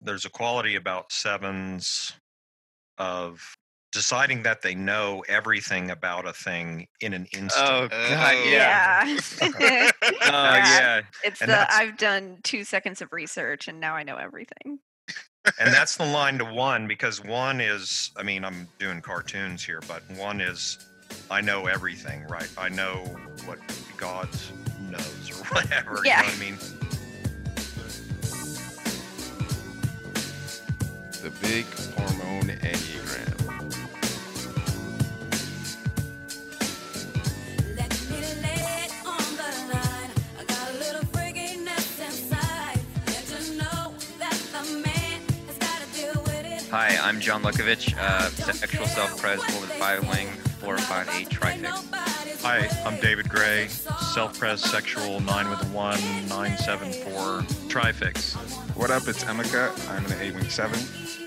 there's a quality about sevens of deciding that they know everything about a thing in an instant. Oh god, Oh. yeah. Yeah. Oh Yeah. yeah. it's And the I've done two seconds of research and now I know everything. and that's the line to one because one is i mean i'm doing cartoons here but one is i know everything right i know what god knows or whatever Yeah. you know what i mean to deal with it. Hi, I'm John Luckovich, uh, sexual self-pres, four with five wing, four five eight trifix. hi i'm david gray self-pres sexual 9 with a 1 974 trifix What up? It's Emeka. I'm an 8 wing 7,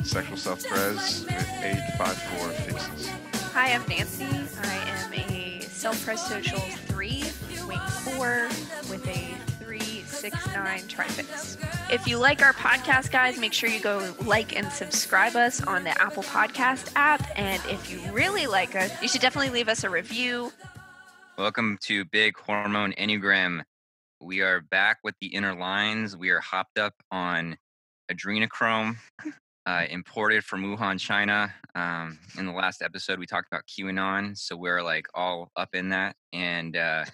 sexual self pres with 854 fixes. Hi, I'm Nancy. I am a self-pres social three, wing four, with a three six nine trifix. If you like our podcast, guys, make sure you go like and subscribe us on the Apple Podcast app. And if you really like us, you should definitely leave us a review. Welcome to Big Hormone Enneagram. We are back with the inner lines. We are hopped up on adrenochrome, uh, imported from Wuhan, China. Um, in the last episode, we talked about QAnon, so we're like all up in that. And uh,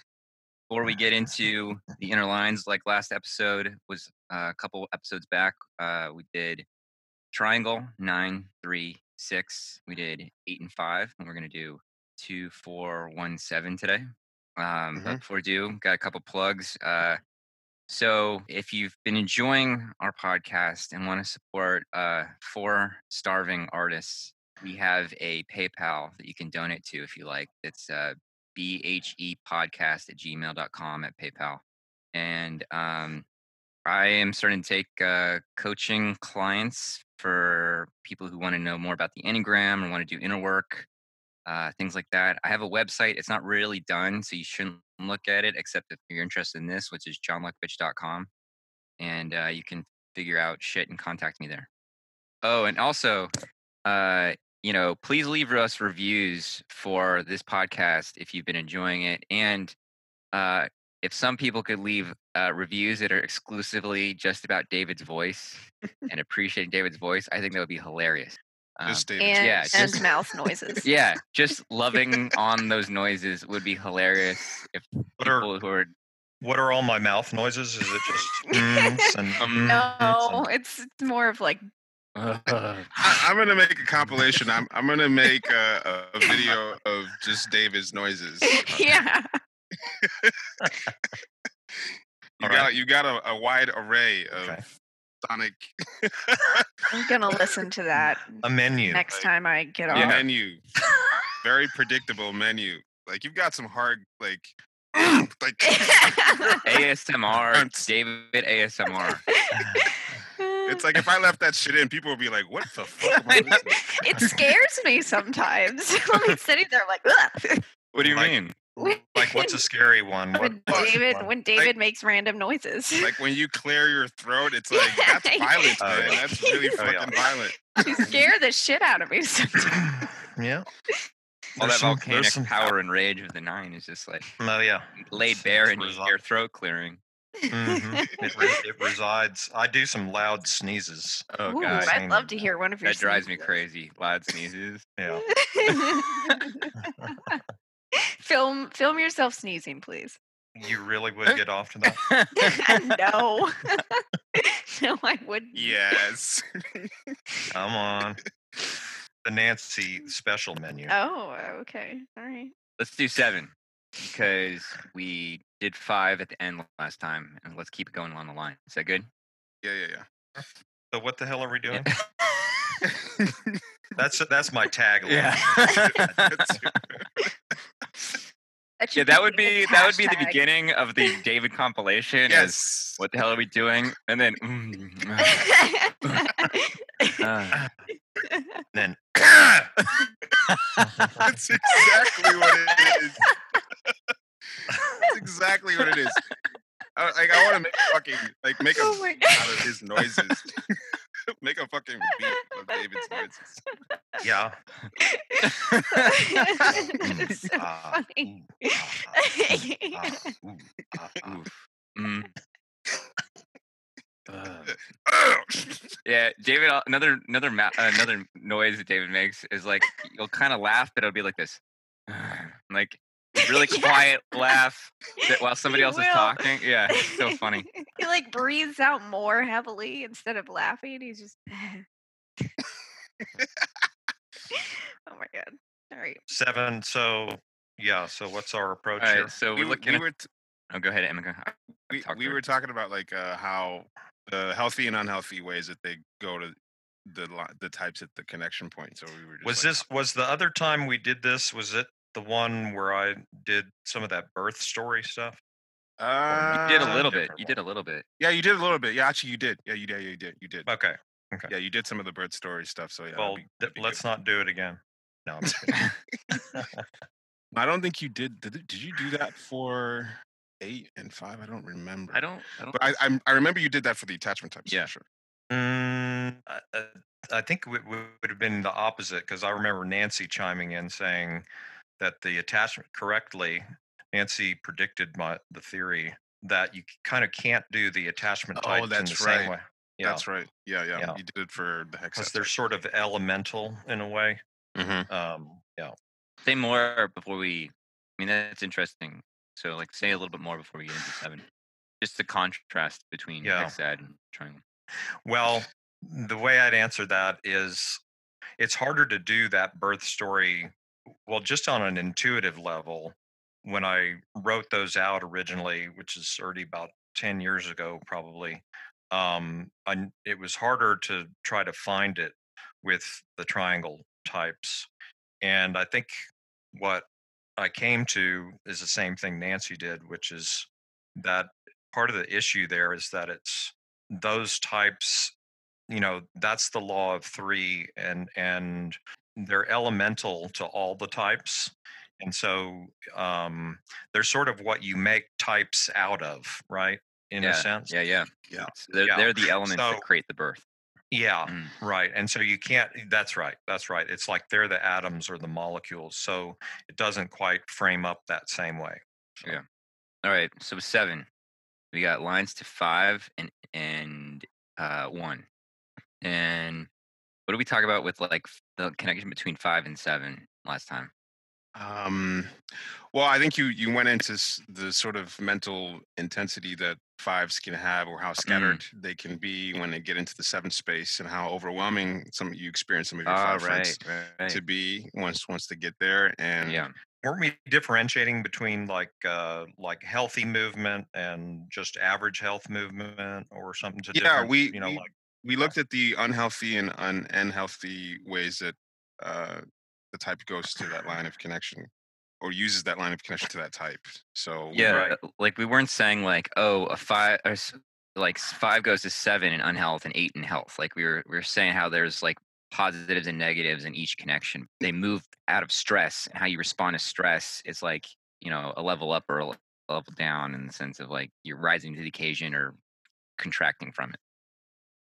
before we get into the inner lines, like last episode was uh, a couple episodes back, uh, we did triangle nine, three, six. We did eight and five, and we're gonna do two, four, one, seven today. Um, But before we do, got a couple plugs. Uh, so if you've been enjoying our podcast and want to support uh, four starving artists, we have a PayPal that you can donate to if you like. It's uh, bhepodcast at gmail.com at PayPal. And um, I am starting to take uh, coaching clients for people who want to know more about the Enneagram or want to do inner work, uh, things like that. I have a website. It's not really done, so you shouldn't look at it except if you're interested in this, which is johnluckovich.com. And uh, you can figure out shit and contact me there. Oh, and also, uh, you know, please leave us reviews for this podcast if you've been enjoying it. And uh, if some people could leave uh, reviews that are exclusively just about David's voice and appreciating David's voice, I think that would be hilarious. Um, Just David. And, yeah, and just- mouth noises. yeah, just loving on those noises would be hilarious if what are people who are what are all my mouth noises is it just mm and Um, No, it's it's more of like I, I'm gonna make a compilation. I'm I'm gonna make a, a video of just David's noises. yeah. You All got right. you got a, a wide array of Okay. Sonic I'm gonna listen to that a menu next like- time I get Yeah. on. menu. Very predictable menu. Like you've got some hard like like ASMR, David ASMR. it's like if I left that shit in, people would be like, "What the fuck?" am I it scares me sometimes. I'm sitting there like, "Ugh." What do you Like- mean? Like what's a scary one what, when what's David one? when David makes random noises. Like when you clear your throat, it's like that's violent, Oh, man. yeah. That's really Oh, yeah. fucking violent. you scare the shit out of me sometimes. yeah All There's that some- volcanic some- power and rage of the nine is just like oh yeah laid bare in Resol- your throat clearing. Mhm. it, re- it resides i do some loud sneezes Oh Ooh, god, I'd love to hear one of your that drives me crazy. Loud sneezes. yeah film film yourself sneezing, please. you really would get off to that no. no, I wouldn't. Yes. come on the nancy special menu Oh, okay. All right. Let's do seven because we did five at the end last time, and let's keep it going along the line. Is that good? yeah, yeah, yeah. so what the hell are we doing that's that's my tagline That's- That yeah, that would the be that would be the beginning of the David compilation. is yes. What the hell are we doing? And then, mm, uh, then That's exactly what it is. That's exactly what it is. I, like I want to make fucking like make a Oh my- out of his noises. make a fucking beat of David's noises. Yeah. it's so ah, funny. ooh, ah, ah, ooh. Oof. Mm. Ugh. Ugh. Yeah, David. uh, Another another ma- another noise that David makes is like you'll kind of laugh, but it'll be like this, like really Yeah. quiet laugh that while somebody He else is talking. Yeah, it's so funny. he like breathes out more heavily instead of laughing. He's just. oh my god! All right. Seven. So yeah. So what's our approach All here? so we, we're were- looking. we were t- oh, go ahead, Emma. we, we were talking about like uh, how the healthy and unhealthy ways that they go to the the types at the connection point. So we were just Was like, this was the other time we did this? Was it the one where I did some of that birth story stuff? Uh, You did a Uh, little bit. You one. did a little bit. Yeah, you did a little bit. Yeah, actually, you did. Yeah, you did. You did. You did. Okay. Okay. Yeah, you did some of the birth story stuff. So yeah. that'd be- that'd be let's good. not do it again. No, I'm just kidding. I don't think you did. Did, did you do that for eight and five? I don't remember. I don't. I don't. But I, I'm, I remember you did that for the attachment types. Yeah. sure. Mm, I, uh, I think it would, would have been the opposite because I remember Nancy chiming in saying that the attachment correctly. Nancy predicted my the theory that you kind of can't do the attachment Oh, types in the that's same right. way. Yeah, That's right. Yeah, yeah, Yeah. You did it for the hex. because they're sort of elemental in a way. hmm Um, yeah. say more before we. I mean, that's interesting. So, like, say a little bit more before we get into seven. Just the contrast between Yeah. hexad and triangle. Well, the way I'd answer that is it's harder to do that birth story, well, just on an intuitive level. When I wrote those out originally, which is already about 10 years ago, probably, um, I, it was harder to try to find it with the triangle types. And I think what I came to is the same thing Nancy did, which is that part of the issue there is that it's those types you know that's the law of three and and they're elemental to all the types and so um they're sort of what you make types out of right in yeah, a sense Yeah, yeah, Yeah. It's- They're, Yeah. they're the elements So- that create the birth. yeah Mm. right and so you can't that's right that's right it's like they're the atoms or the molecules so it doesn't quite frame up that same way So- Yeah. All right, so seven, we got lines to five and and uh, one. And what did we talk about with like the connection between five and seven last time? Um, well, I think you you went into the sort of mental intensity that fives can have, or how scattered they can be when they get into the seventh space, and how overwhelming some you experience some of your Ah, five friends right, right. to be once once they get there. And Yeah, weren't we differentiating between like uh like healthy movement and just average health movement or something to Yeah, we- you know we- like we looked at the unhealthy and un- unhealthy ways that uh, the type goes to that line of connection or uses that line of connection to that type. So yeah. Right. Like we weren't saying like, oh, a five, or like five goes to seven in unhealth and eight in health. Like we were we were saying how there's like positives and negatives in each connection. They move out of stress, and how you respond to stress is like you know a level up or a level down in the sense of like you're rising to the occasion or contracting from it.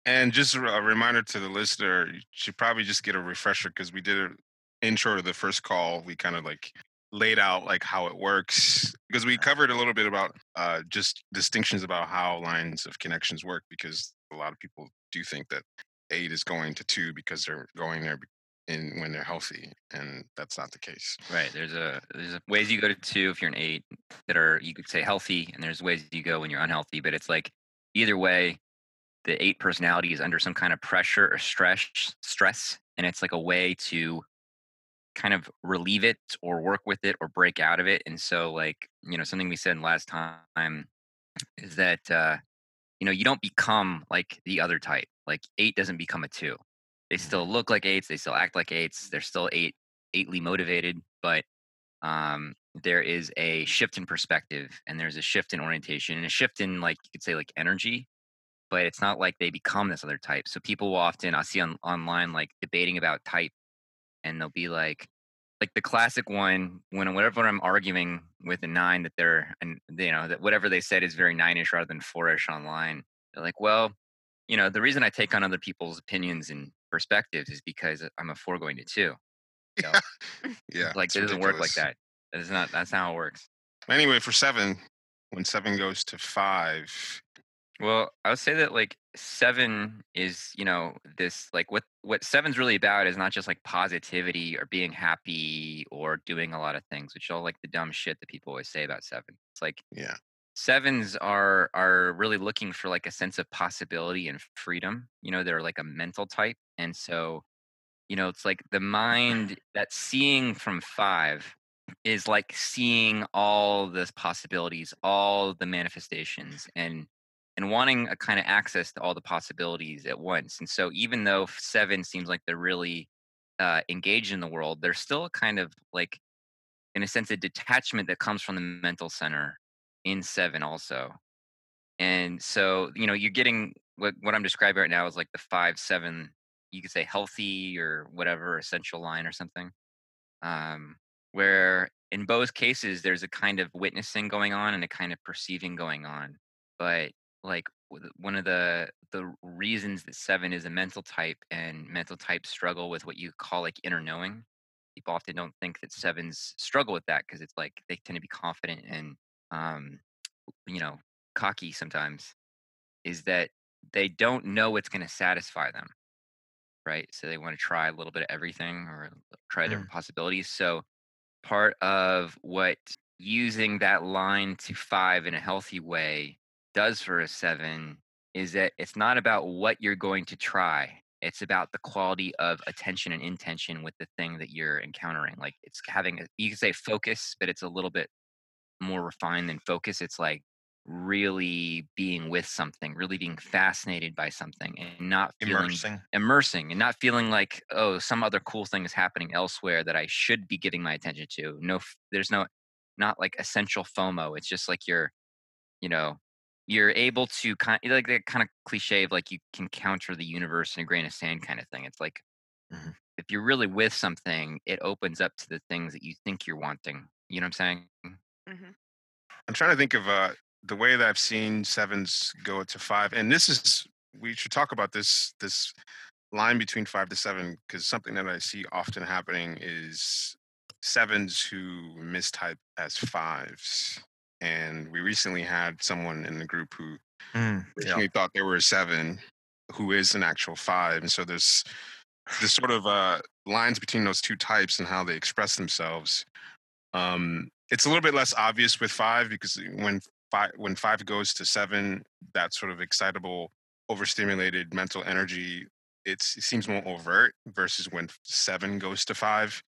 And just a reminder to the listener, you should probably just get a refresher because we did an intro to the first call. We kind of like laid out like how it works because we covered a little bit about uh, just distinctions about how lines of connections work because a lot of people do think that eight is going to two because they're going there in when they're healthy, and that's not the case. Right. There's a there's a ways you go to two if you're an eight that are you could say healthy, and there's ways you go when you're unhealthy. But it's like either way, the eight personality is under some kind of pressure or stress stress, and it's like a way to kind of relieve it or work with it or break out of it. And so like, you know, something we said last time is that uh, you know, you don't become like the other type. Like eight doesn't become a two. They still look like eights, they still act like eights, they're still eight eightly motivated, but um, there is a shift in perspective and there's a shift in orientation and a shift in like you could say like energy but it's not like they become this other type so people will often i see on online like debating about type and they'll be like like the classic one when whenever i'm arguing with a nine that they're and you know that whatever they said is very nine-ish rather than four-ish online they're like well you know, the reason I take on other people's opinions and perspectives is because I'm a four going to two. So, Yeah. like it doesn't work like that. That's not that's not how it works. Anyway, for seven, when seven goes to five, Well, I would say that like seven is, you know, this like what what seven's really about is not just like positivity or being happy or doing a lot of things, which all like the dumb shit that people always say about seven. It's like yeah, sevens are are really looking for like a sense of possibility and freedom. You know, they're like a mental type, and so you know, it's like the mind that seeing from five is like seeing all the possibilities, all the manifestations, and and wanting a kind of access to all the possibilities at once. And so, even though seven seems like they're really uh, engaged in the world, there's still a kind of like, in a sense, a detachment that comes from the mental center in seven also. And so, you know, you're getting what what I'm describing right now is like the five seven. You could say healthy or whatever essential line or something. Um, where in both cases there's a kind of witnessing going on and a kind of perceiving going on but like one of the the reasons that seven is a mental type and mental types struggle with what you call like inner knowing people often don't think that sevens struggle with that because it's like they tend to be confident and um you know cocky sometimes is that they don't know what's going to satisfy them right so they want to try a little bit of everything or try Mm. different possibilities so part of what using that line to five in a healthy way does for a seven is that it's not about what you're going to try. It's about the quality of attention and intention with the thing that you're encountering. Like it's having, a, you can say focus, but it's a little bit more refined than focus. It's like really being with something, really being fascinated by something and not feeling Immersing. immersing and not feeling like oh some other cool thing is happening elsewhere that i should be giving my attention to no there's no not like essential fomo it's just like you're you know you're able to kind like that kind of cliche of like you can counter the universe in a grain of sand kind of thing it's like Mhm. if you're really with something it opens up to the things that you think you're wanting you know what i'm saying? Hmm I'm trying to think of uh, the way that I've seen sevens go to five, and this is we should talk about this this line between five to seven because something that I see often happening is sevens who mistype as fives, and we recently had someone in the group who Mm, yeah. thought they were a seven, who is an actual five, and so there's this sort of uh, lines between those two types and how they express themselves. Um, it's a little bit less obvious with five because when five when five goes to seven, that sort of excitable, overstimulated mental energy, it's, it seems more overt versus when seven goes to five,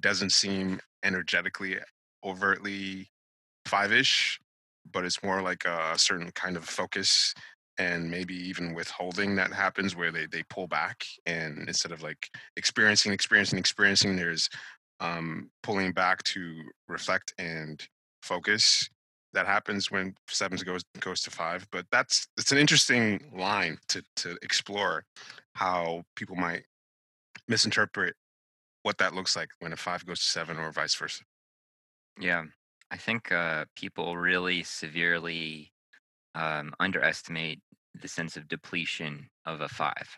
doesn't seem energetically overtly five-ish, but it's more like a certain kind of focus and maybe even withholding that happens where they they pull back and instead of like experiencing experiencing experiencing there's um pulling back to reflect and focus. That happens when sevens goes goes to five but that's it's an interesting line to to explore how people might misinterpret what that looks like when a five goes to seven or vice versa. Yeah, I think uh, people really severely um, underestimate the sense of depletion of a five.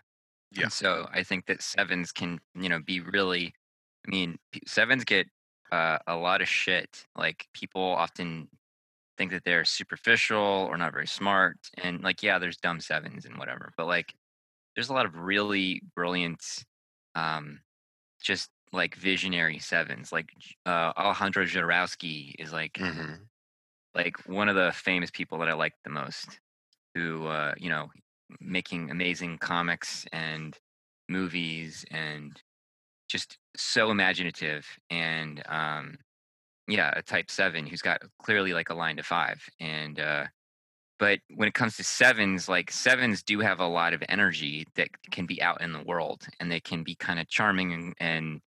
Yeah. And so I think that sevens can, you know, be really. I mean, sevens get uh, a lot of shit. Like people often think that they're superficial or not very smart, and like, yeah, there's dumb sevens and whatever, but like, there's a lot of really brilliant, um, just like visionary sevens. Like uh, Alejandro Jodorowsky is like mm-hmm. like one of the famous people that I like the most, who uh, you know, making amazing comics and movies and just so imaginative and um yeah, a type seven who's got clearly like a line to five. And uh but when it comes to sevens, like sevens do have a lot of energy that can be out in the world and they can be kind of charming and, and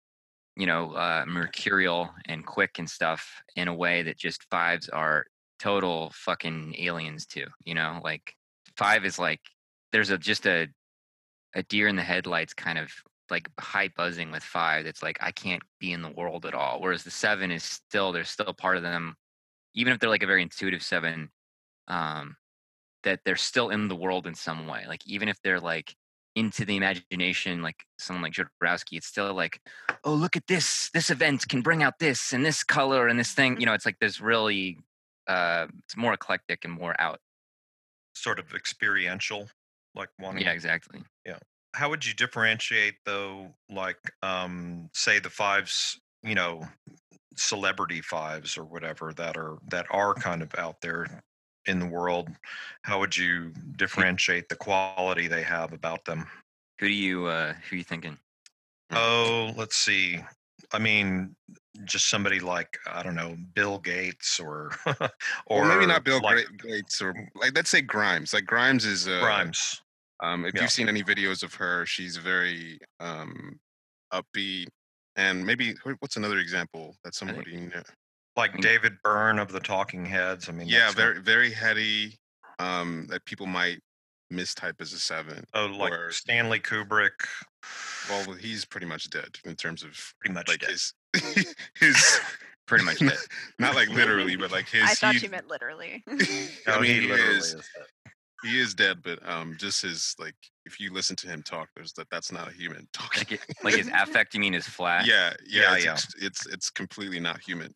you know, uh, mercurial and quick and stuff in a way that just fives are total fucking aliens to, you know, like five is like there's a just a a deer in the headlights kind of like high buzzing with five that's like I can't be in the world at all. Whereas the seven is still there's still part of them, even if they're like a very intuitive seven, um, that they're still in the world in some way. Like even if they're like into the imagination, like someone like Jodorowsky, it's still like, oh look at this, this event can bring out this and this color and this thing. You know, it's like there's really uh it's more eclectic and more out. Sort of experiential, like one. Yeah, exactly. Yeah. How would you differentiate though, like um, say the fives, you know, celebrity fives or whatever that are that are kind of out there in the world? How would you differentiate the quality they have about them? Who do you uh who you thinking? Oh, let's see. I mean, just somebody like I don't know, Bill Gates or or Or maybe not Bill like Gates or like let's say Grimes. Like Grimes is uh, Grimes. Um, if Yeah. you've seen any videos of her, she's very um, upbeat. And maybe what's another example that somebody kn- like Mm. David Byrne of the Talking Heads. I mean, yeah, that's not- very very heady. Um, that people might mistype as a seven. oh, like or- Stanley Kubrick, Well, he's pretty much dead in terms of pretty much like dead. his his Pretty much dead. not like literally, but like his. I thought he- you meant literally. I No, mean, he he literally is, is dead. he is dead, but um, just his like, if you listen to him talk, there's that that's not a human talking. Like, it, like his affect, you mean is flat? yeah, yeah, Yeah, it's, yeah. ex- it's it's completely not human.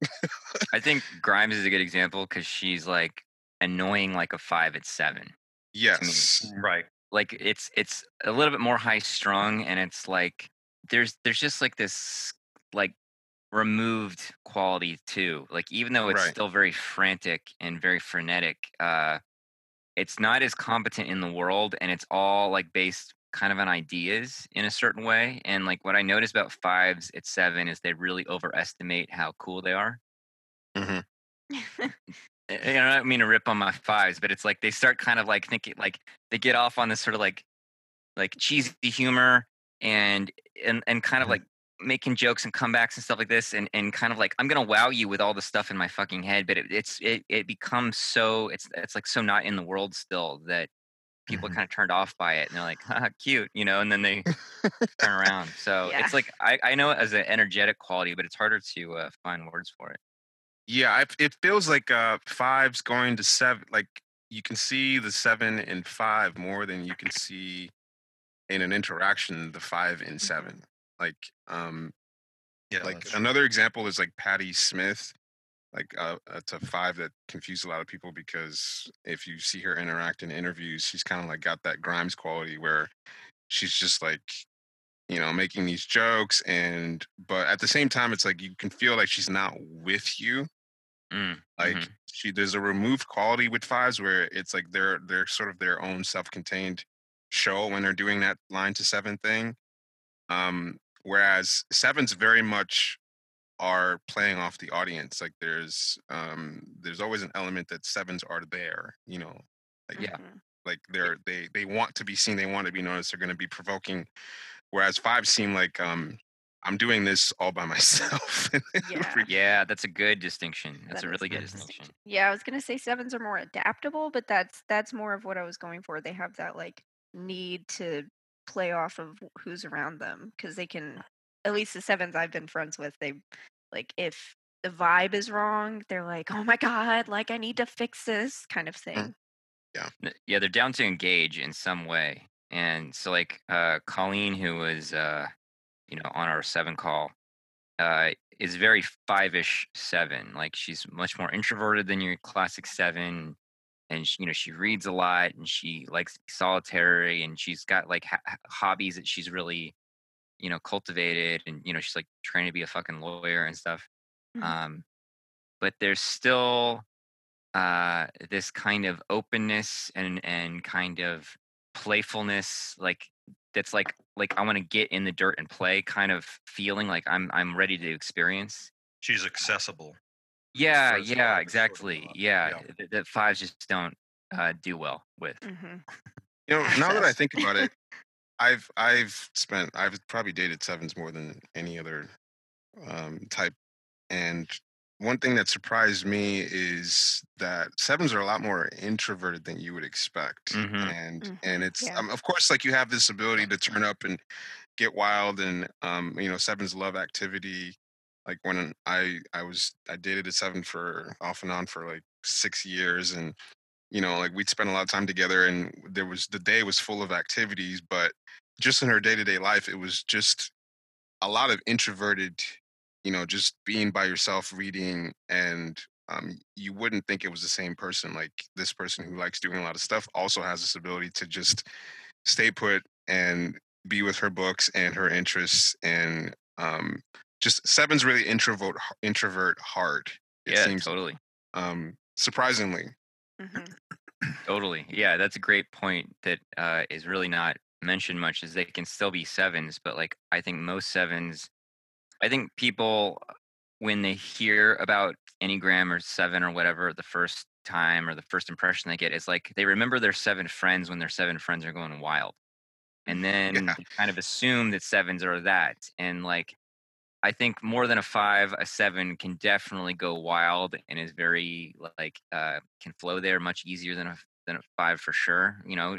I think Grimes is a good example because she's like annoying like a five at seven. yes, Right. Like it's it's a little bit more high strung and it's like there's there's just like this like removed quality too. Like even though it's Right. still very frantic and very frenetic, uh it's not as competent in the world and it's all like based kind of on ideas in a certain way. And like what I notice about fives at seven is they really overestimate how cool they are. Uh, you know, I don't mean to rip on my fives, but it's like they start kind of like thinking like they get off on this sort of like like cheesy humor and and and kind of Mhm. like making jokes and comebacks and stuff like this and and kind of like I'm gonna wow you with all the stuff in my fucking head, but it, it's it it becomes so it's it's like so not in the world still that people Mhm. are kind of turned off by it and they're like, cute, you know, and then they turn around. So Yeah. it's like I, I know it as an energetic quality, but it's harder to uh, find words for it. yeah. I, it feels like uh fives going to seven. Like you can see the seven and five more than you can see in an interaction the five and seven. Like um, Yeah. like that's true. another example is like Patti Smith. Like uh, it's a five that confused a lot of people because if you see her interact in interviews, she's kind of like got that Grimes quality where she's just like, you know, making these jokes and but at the same time, it's like you can feel like she's not with you. Mm, Like mhm. she, there's a removed quality with fives where it's like they're they're sort of their own self-contained show when they're doing that line to seven thing. Um, whereas sevens very much are playing off the audience. Like there's um there's always an element that sevens are there, you know. Like Yeah. Mhm. like they're they they want to be seen, they want to be noticed, they're gonna be provoking. Whereas fives seem like um I'm doing this all by myself. Yeah. Yeah, that's a good distinction. That's That a really good good distinction. Yeah, I was gonna say sevens are more adaptable, but that's that's more of what I was going for. They have that like need to play off of who's around them because they can. At least the sevens I've been friends with, they like if the vibe is wrong, they're like, "Oh my god, like I need to fix this," kind of thing. Yeah, Yeah, they're down to engage in some way. And so like uh Colleen who was uh you know on our 7 call uh is very 5ish 7. Like she's much more introverted than your classic 7 and she, you know she reads a lot and she likes to be solitary and she's got like ha- hobbies that she's really you know cultivated and you know she's like trying to be a fucking lawyer and stuff Mhm. um but there's still uh this kind of openness and and kind of playfulness like that's like like i want to get in the dirt and play kind of feeling like i'm i'm ready to experience She's accessible. Yeah yeah five is sort of, exactly yeah, yeah. th- that fives just don't uh do well with Mhm. You know, now that I think about it, I've I've spent I've probably dated sevens more than any other um, type, and one thing that surprised me is that sevens are a lot more introverted than you would expect, Mhm. and Mhm, and it's yeah. um, of course like you have this ability to turn up and get wild, and um, you know sevens love activity. Like when I I was I dated a seven for off and on for like six years, and you know, like we'd spend a lot of time together, and there was the day was full of activities, but just in her day to day life, it was just a lot of introverted, you know, just being by yourself, reading, and um, you wouldn't think it was the same person. Like this person who likes doing a lot of stuff also has this ability to just stay put and be with her books and her interests and um, just seven's really introvert introvert hard. It yeah, seems totally. um, surprisingly. Mhm. Totally. Yeah, that's a great point that uh, is really not mentioned much is they can still be sevens, but like I think most sevens, I think people uh, when they hear about Enneagram or seven or whatever the first time or the first impression they get, is like they remember their seven friends when their seven friends are going wild. And then Yeah. they kind of assume that sevens are that. And like I think more than a five, a seven can definitely go wild and is very like uh, can flow there much easier than a than a five for sure. You know,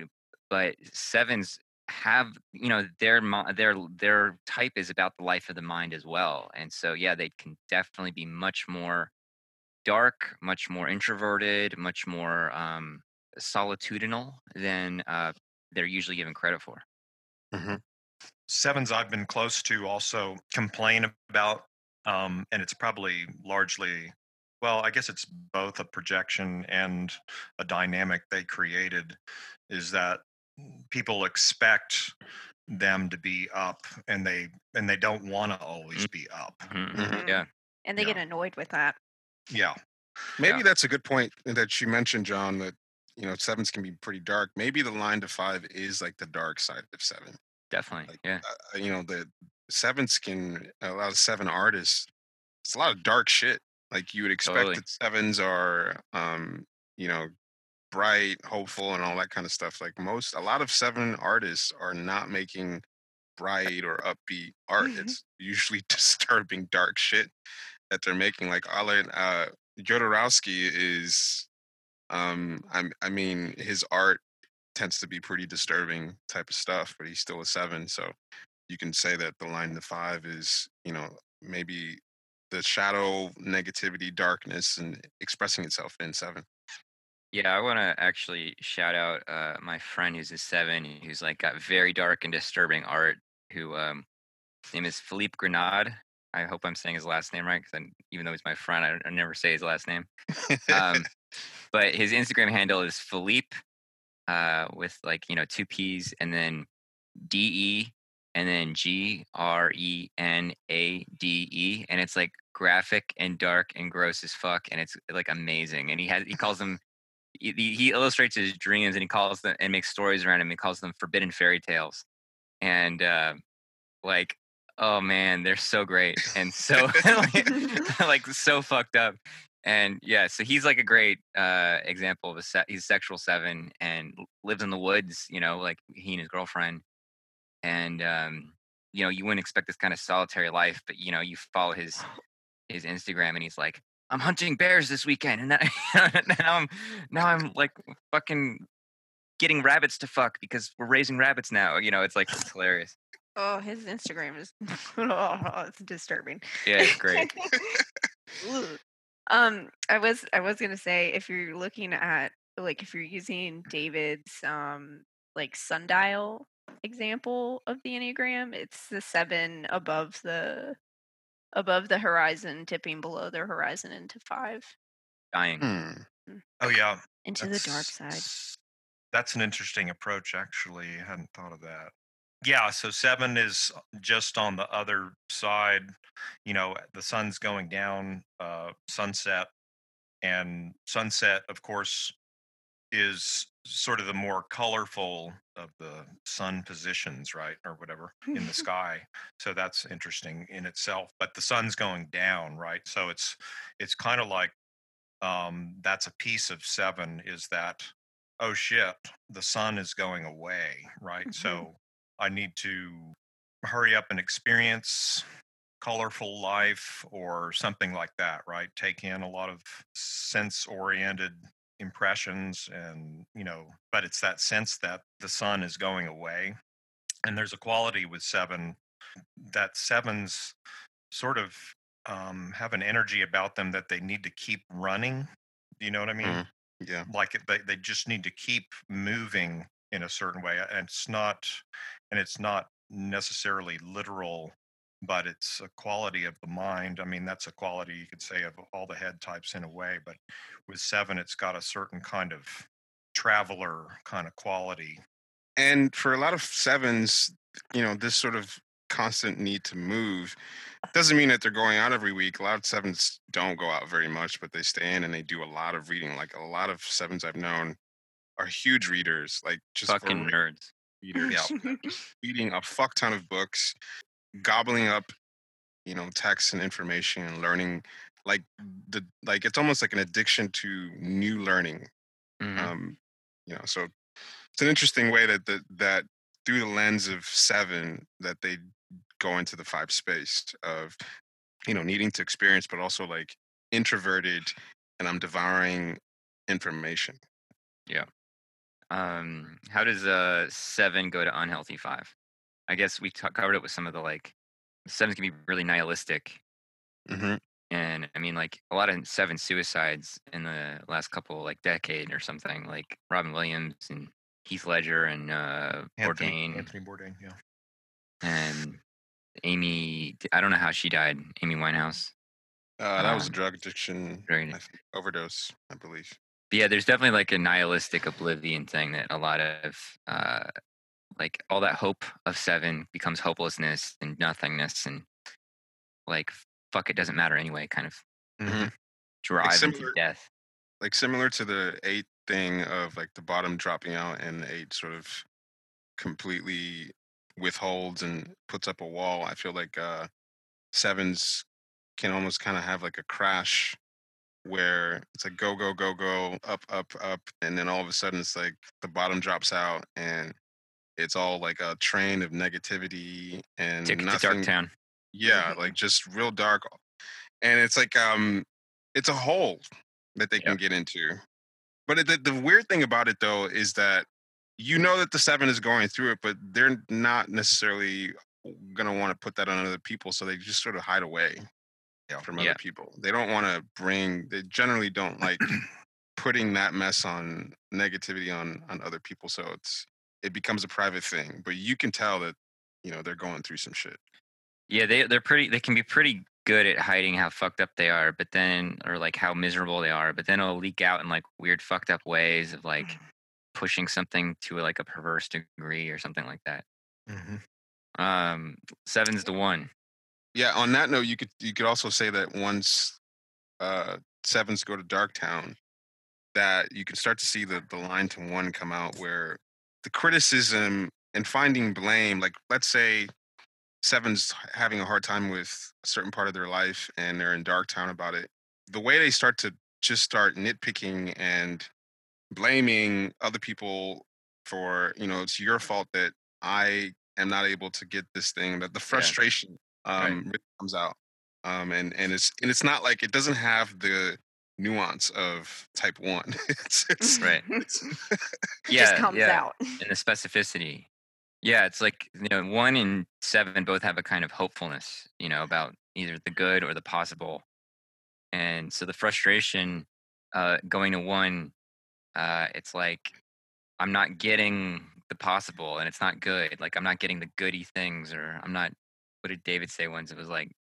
but sevens have you know their their their type is about the life of the mind as well, and so yeah, they can definitely be much more dark, much more introverted, much more um, solitudinal than uh, they're usually given credit for. Sevens I've been close to also complain about, um, and it's probably largely, well, I guess it's both a projection and a dynamic they created, is that people expect them to be up and they and they don't want to always be up Mhm, Mhm. Yeah, And they Yeah. get annoyed with that. yeah Maybe Yeah. that's a good point that you mentioned, John. That you know sevens can be pretty dark. Maybe the line to five is like the dark side of seven. Definitely. Like, Yeah, uh, you know the Seven Skin, a lot of seven artists. It's a lot of dark shit. Like you would expect Totally. that sevens are, um, you know, bright, hopeful, and all that kind of stuff. Like most, a lot of seven artists are not making bright or upbeat art. Mhm. It's usually disturbing, dark shit that they're making. Like Alan uh, Jodorowsky is, um, I'm, I mean, his art tends to be pretty disturbing type of stuff, but he's still a seven. So you can say that the line to five is, you know, maybe the shadow, negativity, darkness, and expressing itself in seven. Yeah, I want to actually shout out uh, my friend who's a seven, who's like got very dark and disturbing art. Who um, his name is Philippe Grenade. I hope I'm saying his last name right, because even though he's my friend, I, I never say his last name. Um, but his Instagram handle is Philippe, uh, with like you know two P's and then D E and then G R E N A D E, and it's like graphic and dark and gross as fuck, and it's like amazing. And he has he calls them he, he illustrates his dreams and he calls them and makes stories around him. He calls them forbidden fairy tales, and uh, like oh man, they're so great and so like, like so fucked up. And yeah, so he's like a great uh, example of a se- he's sexual seven and lives in the woods. You know, like he and his girlfriend, and um, you know you wouldn't expect this kind of solitary life, but you know you follow his his Instagram and he's like, I'm hunting bears this weekend, and now, now I'm now I'm like fucking getting rabbits to fuck because we're raising rabbits now. You know, it's like it's hilarious. Oh, his Instagram is oh, it's disturbing. Yeah, it's great. Ugh. um, I was I was gonna say if you're looking at like if you're using David's um like sundial example of the Enneagram, it's the seven above the above the horizon, tipping below the horizon into five. Dying. Hmm. oh yeah Into the dark side. That's an interesting approach, actually. I hadn't thought of that. Yeah, so seven is just on the other side. You know, the sun's going down, uh, sunset, and sunset, of course, is sort of the more colorful of the sun positions, right, or whatever in the sky. So that's interesting in itself. But the sun's going down, right? So it's it's kind of like um, that's a piece of seven is that oh shit, the sun is going away, right? Mhm. So I need to hurry up and experience colorful life or something like that, right? Take in a lot of sense oriented impressions and, you know, but it's that sense that the sun is going away. And there's a quality with seven that sevens sort of um, have an energy about them that they need to keep running. You know what I mean? Mhm. Yeah. like they, they just need to keep moving in a certain way and it's not and it's not necessarily literal but it's a quality of the mind i mean that's a quality you could say of all the head types in a way but with seven it's got a certain kind of traveler kind of quality And for a lot of sevens, you know, this sort of constant need to move doesn't mean that they're going out every week. A lot of sevens don't go out very much, but they stay in and they do a lot of reading. Like a lot of sevens I've known are huge readers, like just Fucking voracious readers, reading a fuck ton of books, gobbling up, you know, texts and information and learning. Like the like, it's almost like an addiction to new learning Mhm. um, you know so it's an interesting way that that, that through the lens of seven that they go into the five space of you know needing to experience but also like introverted and i'm devouring information Um, how does uh seven go to unhealthy five? I guess we t- covered it with some of the like sevens can be really nihilistic, mm-hmm. and I mean like a lot of seven suicides in the last couple like decade or something, like Robin Williams and Heath Ledger and uh anthony, Bourdain anthony bourdain yeah and Amy. I don't know how she died. Amy Winehouse. uh, that was a Um, drug addiction I think, overdose i believe But yeah, there's definitely like a nihilistic oblivion thing that a lot of uh like all that hope of seven becomes hopelessness and nothingness and like fuck it doesn't matter anyway kind of Mhm. drive into similar- death. like similar to the eight thing of like the bottom dropping out and the eight sort of completely withholds and puts up a wall i feel like uh sevens can almost kind of have like a crash where it's like go go go go up up up and then all of a sudden it's like the bottom drops out and it's all like a train of negativity and nothing Darktown. yeah Mhm. like just real dark and it's like um it's a hole that they can get into but it, the, the weird thing about it though is that you know that the seven is going through it but they're not necessarily going to want to put that on other people so they just sort of hide away Yeah. from Yeah. other people they don't want to bring they generally don't like putting that mess on negativity on on other people so it's it becomes a private thing but you can tell that you know they're going through some shit Yeah, they they're pretty they can be pretty good at hiding how fucked up they are, but then or like how miserable they are, but then it'll leak out in like weird fucked up ways of like pushing something to like a perverse degree or something like that. Mhm. Um seven's the one. Yeah on that note you could you could also say that once uh sevens go to darktown that you can start to see the the line to one come out where the criticism and finding blame like let's say sevens having a hard time with a certain part of their life and they're in darktown about it the way they start to just start nitpicking and blaming other people for you know it's your fault that i am not able to get this thing that the frustration. Um really comes out um and and it's and it's not like it doesn't have the nuance of type one it's it's, Right. it's It yeah, just comes yeah. out. and the specificity. Yeah, it's like you know, one and seven both have a kind of hopefulness, you know, about either the good or the possible. And so the frustration uh, going to one, uh, it's like I'm not getting the possible, and it's not good. Like I'm not getting the goody things, or I'm not. What did David say once? It was like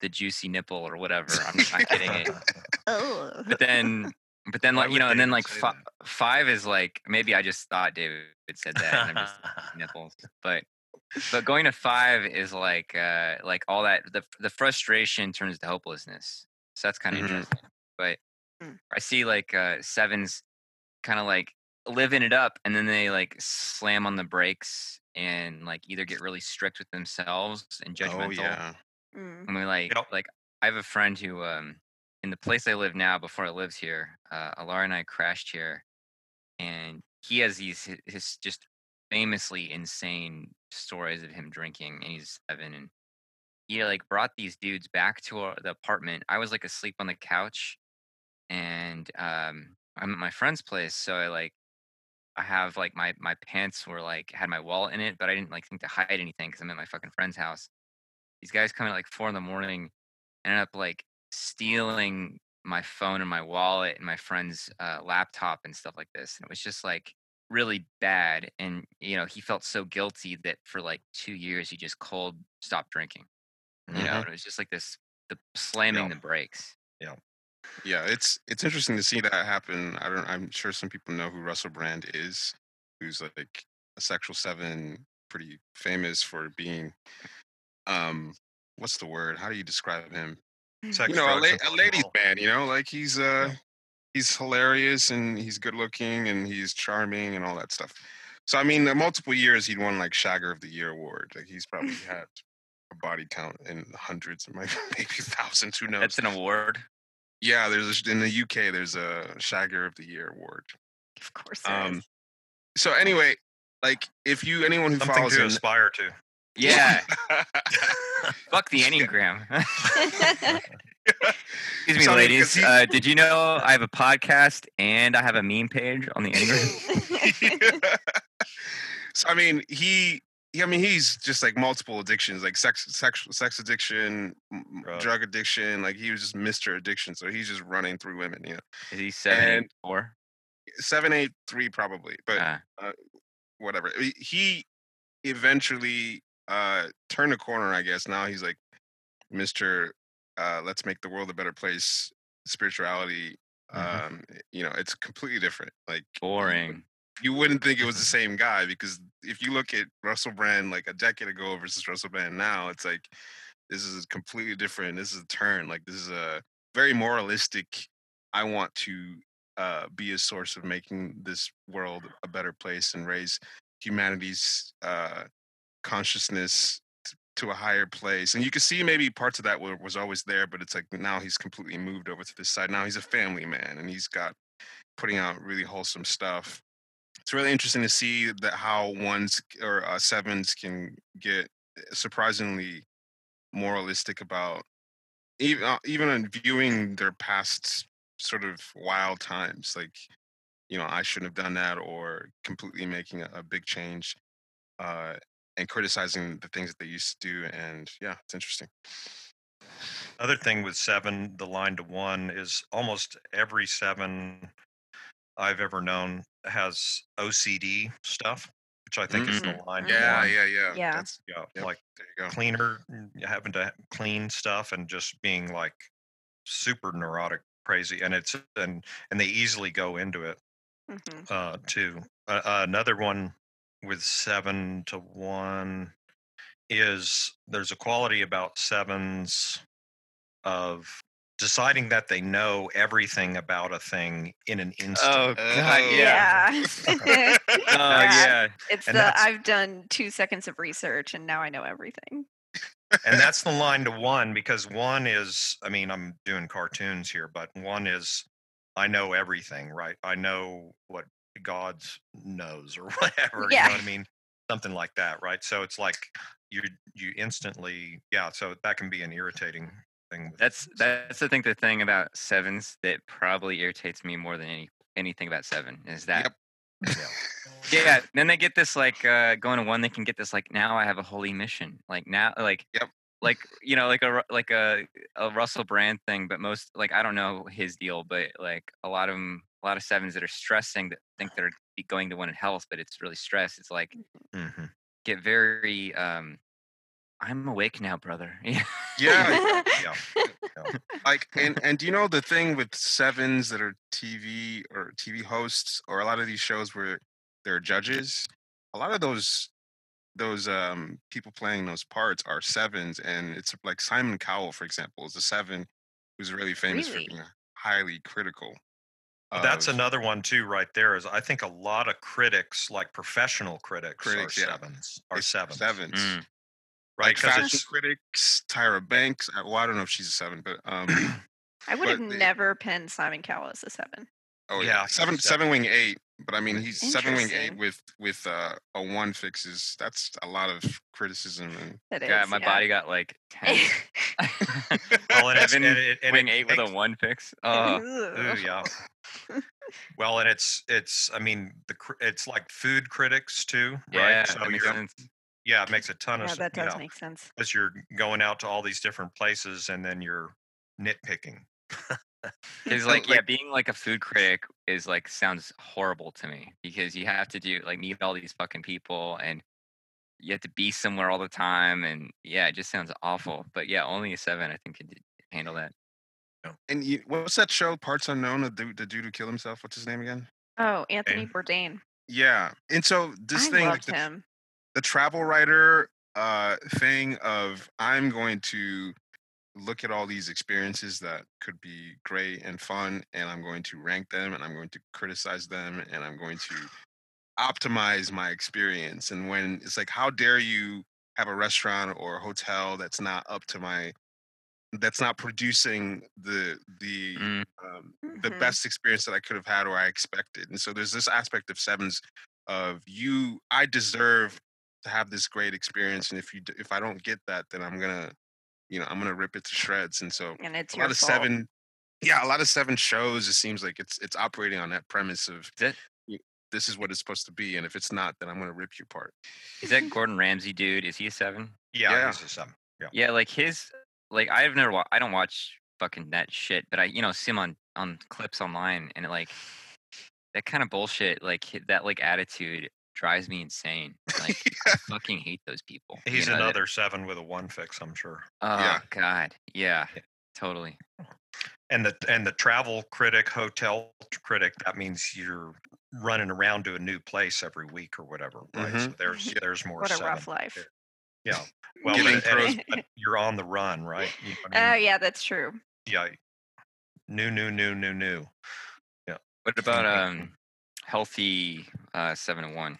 the juicy nipple or whatever. I'm not getting it Oh. but then but then Why like you would know and then like say fi- five is like maybe i just thought david said that and i'm just nipples but but going to five is like uh like all that the the frustration turns to hopelessness so that's kind of Mhm. interesting but Mm. i see like uh sevens kind of like living it up and then they like slam on the brakes and like either get really strict with themselves and judgmental oh yeah Mm. and we like Yep. like I have a friend who um in the place I live now before I lived here, uh Alara and I crashed here and he has these his, his just famously insane stories of him drinking and he's seven and he like brought these dudes back to our, the apartment. I was like asleep on the couch and um I'm at my friend's place so I like I have like my my pants were like had my wallet in it but I didn't like think to hide anything cuz I'm at my fucking friend's house these guys come at like four in the morning, ended up like stealing my phone and my wallet and my friend's uh, laptop and stuff like this. And it was just like really bad. And you know, he felt so guilty that for like two years he just cold stopped drinking. You know, and it was just like this the slamming Yeah. the brakes. Yeah, it's it's interesting to see that happen. I don't. I'm sure some people know who Russell Brand is, who's like a sexual seven, pretty famous for being, um, what's the word? How do you describe him? Sex, you know, a, la- a ladies man. You know, like he's uh, he's hilarious and he's good looking and he's charming and all that stuff. So I mean, multiple years he'd won like Shagger of the Year award. Like he's probably had a body count in hundreds, maybe maybe thousands. Who knows? That's an award. Yeah, there's a, in the UK there's a Shagger of the Year award. Of course there Um, is. So anyway, like if you anyone who Something follows to him, aspire to. Yeah. Fuck the Enneagram. Excuse me, So, I mean, 'cause ladies. he- Uh, did you know I have a podcast and I have a meme page on the Enneagram? so I mean he. He- I mean, he's just like multiple addictions, like sex, sex, sex addiction, m- drug addiction. Like he was just Mister Addiction, so he's just running through women. You know, Is he seven, eight, four? seven, eight, three, probably, but Ah, whatever. He- eventually uh turned a corner, I guess. Now he's like Mr. Uh, let's make the world a better place. Spirituality. Mhm. Um, you know, it's completely different. Like boring. You wouldn't think it was the same guy because if you look at Russell Brand like a decade ago versus Russell Brand now, it's like this is completely different. This is a turn. Like this is a very moralistic. I want to uh, be a source of making this world a better place and raise humanity's uh, consciousness to a higher place. And you can see maybe parts of that were, was always there, but it's like now he's completely moved over to this side. Now he's a family man and he's got putting out really wholesome stuff. It's really interesting to see that how ones or uh, sevens can get surprisingly moralistic about even uh, even in viewing their past sort of wild times like you know i shouldn't have done that or completely making a, a big change uh and criticizing the things that they used to do and yeah it's interesting. Other thing with seven, the line to one is almost every seven I've ever known has OCD stuff, which I think is the line yeah yeah yeah Yeah. that's Yeah, Yep. like there you go cleaner, mm, having to clean stuff and just being like super neurotic, crazy, and it's and and they easily go into it Mhm. uh, too. Uh, another one with seven to one is there's a quality about sevens of deciding that they know everything about a thing in an instant. Oh, oh god, Oh. yeah. Yeah. Oh Yeah. yeah. It's And the I've done two seconds of research and now I know everything. and that's the line to one because one is i mean i'm doing cartoons here but one is i know everything right i know what god knows or whatever yeah. you know what i mean something like that right so it's like you you instantly yeah so that can be an irritating thing That's that's I think the thing about sevens that probably irritates me more than any anything about seven is that Yep. yeah then they get this like uh going to one they can get this like now i have a holy mission like now like Yep. like you know like a like a, a russell brand thing but most like i don't know his deal but like a lot of them a lot of sevens that are stressing that think they're going to one in health but it's really stress it's like Mhm. get very um i'm awake now brother yeah yeah yeah like and and do you know the thing with sevens that are tv or tv hosts or a lot of these shows where they're judges a lot of those those um people playing those parts are sevens and it's like simon cowell for example is a seven who's really famous Really? for being highly critical But that's another one too right there is i think a lot of critics like professional critics, Critics, are yeah. sevens are it's sevens sevens Mm. Right like because fashion critics tyra banks uh, well i don't know if she's a seven but um I would have But the- never pinned Simon Cowell as a seven. Oh Yeah, yeah, seven seven. seven wing eight. But I mean, he's seven wing eight with with uh, a one fixes. That's a lot of criticism and That is. yeah my body got like 10 well and it's Seven and it, and wing eight with takes- a one fix oh Ooh, yeah. well, and it's it's I mean the cr- it's like food critics too, yeah right? So that makes you're, sense yeah, it makes a ton of yeah, s- that does know, make sense. because you're going out to all these different places and then you're nitpicking, Because So, like, yeah, being like a food critic is like sounds horrible to me because you have to do like meet all these fucking people and you have to be somewhere all the time and yeah, it just sounds awful. But yeah, only a seven I think could handle that. And you, what's that show? Parts Unknown. The dude, the dude who killed himself. What's his name again? Oh, Anthony And- Bourdain. Yeah. And so this I thing, like the, him. The travel writer uh thing of I'm going to look at all these experiences that could be great and fun and I'm going to rank them and I'm going to criticize them and I'm going to optimize my experience and when it's like how dare you have a restaurant or a hotel that's not up to my that's not producing the the Mm. um, the Mhm. best experience that I could have had or I expected. And so there's this aspect of sevens of you I deserve have this great experience and if you if I don't get that then I'm going to you know, I'm going to rip it to shreds. And so And it's a your lot of fault. seven yeah, a lot of seven shows it seems like it's it's operating on that premise of that this is what it's supposed to be and if it's not then I'm going to rip you apart. is that Gordon Ramsay dude? Is he a seven? Yeah, Yeah. he's a seven. Yeah. Yeah, like his like I've never wa- I don't watch fucking that shit, but I you know see him on on clips online and it, like that kind of bullshit like that like attitude drives me insane. Like I fucking hate those people. you He's know, that- another seven with a one fix, I'm sure. Oh Yeah. god. Yeah. Totally. And the and the travel critic, hotel critic, that means you're running around to a new place every week or whatever, right? So Mhm. there's there's more What a seven. rough life. Yeah. Well, Getting but, and it's- but you're on the run, right? You know Oh, I mean? yeah, that's true. yeah. New, new, new, new, new. Yeah. What about um healthy uh seven and one?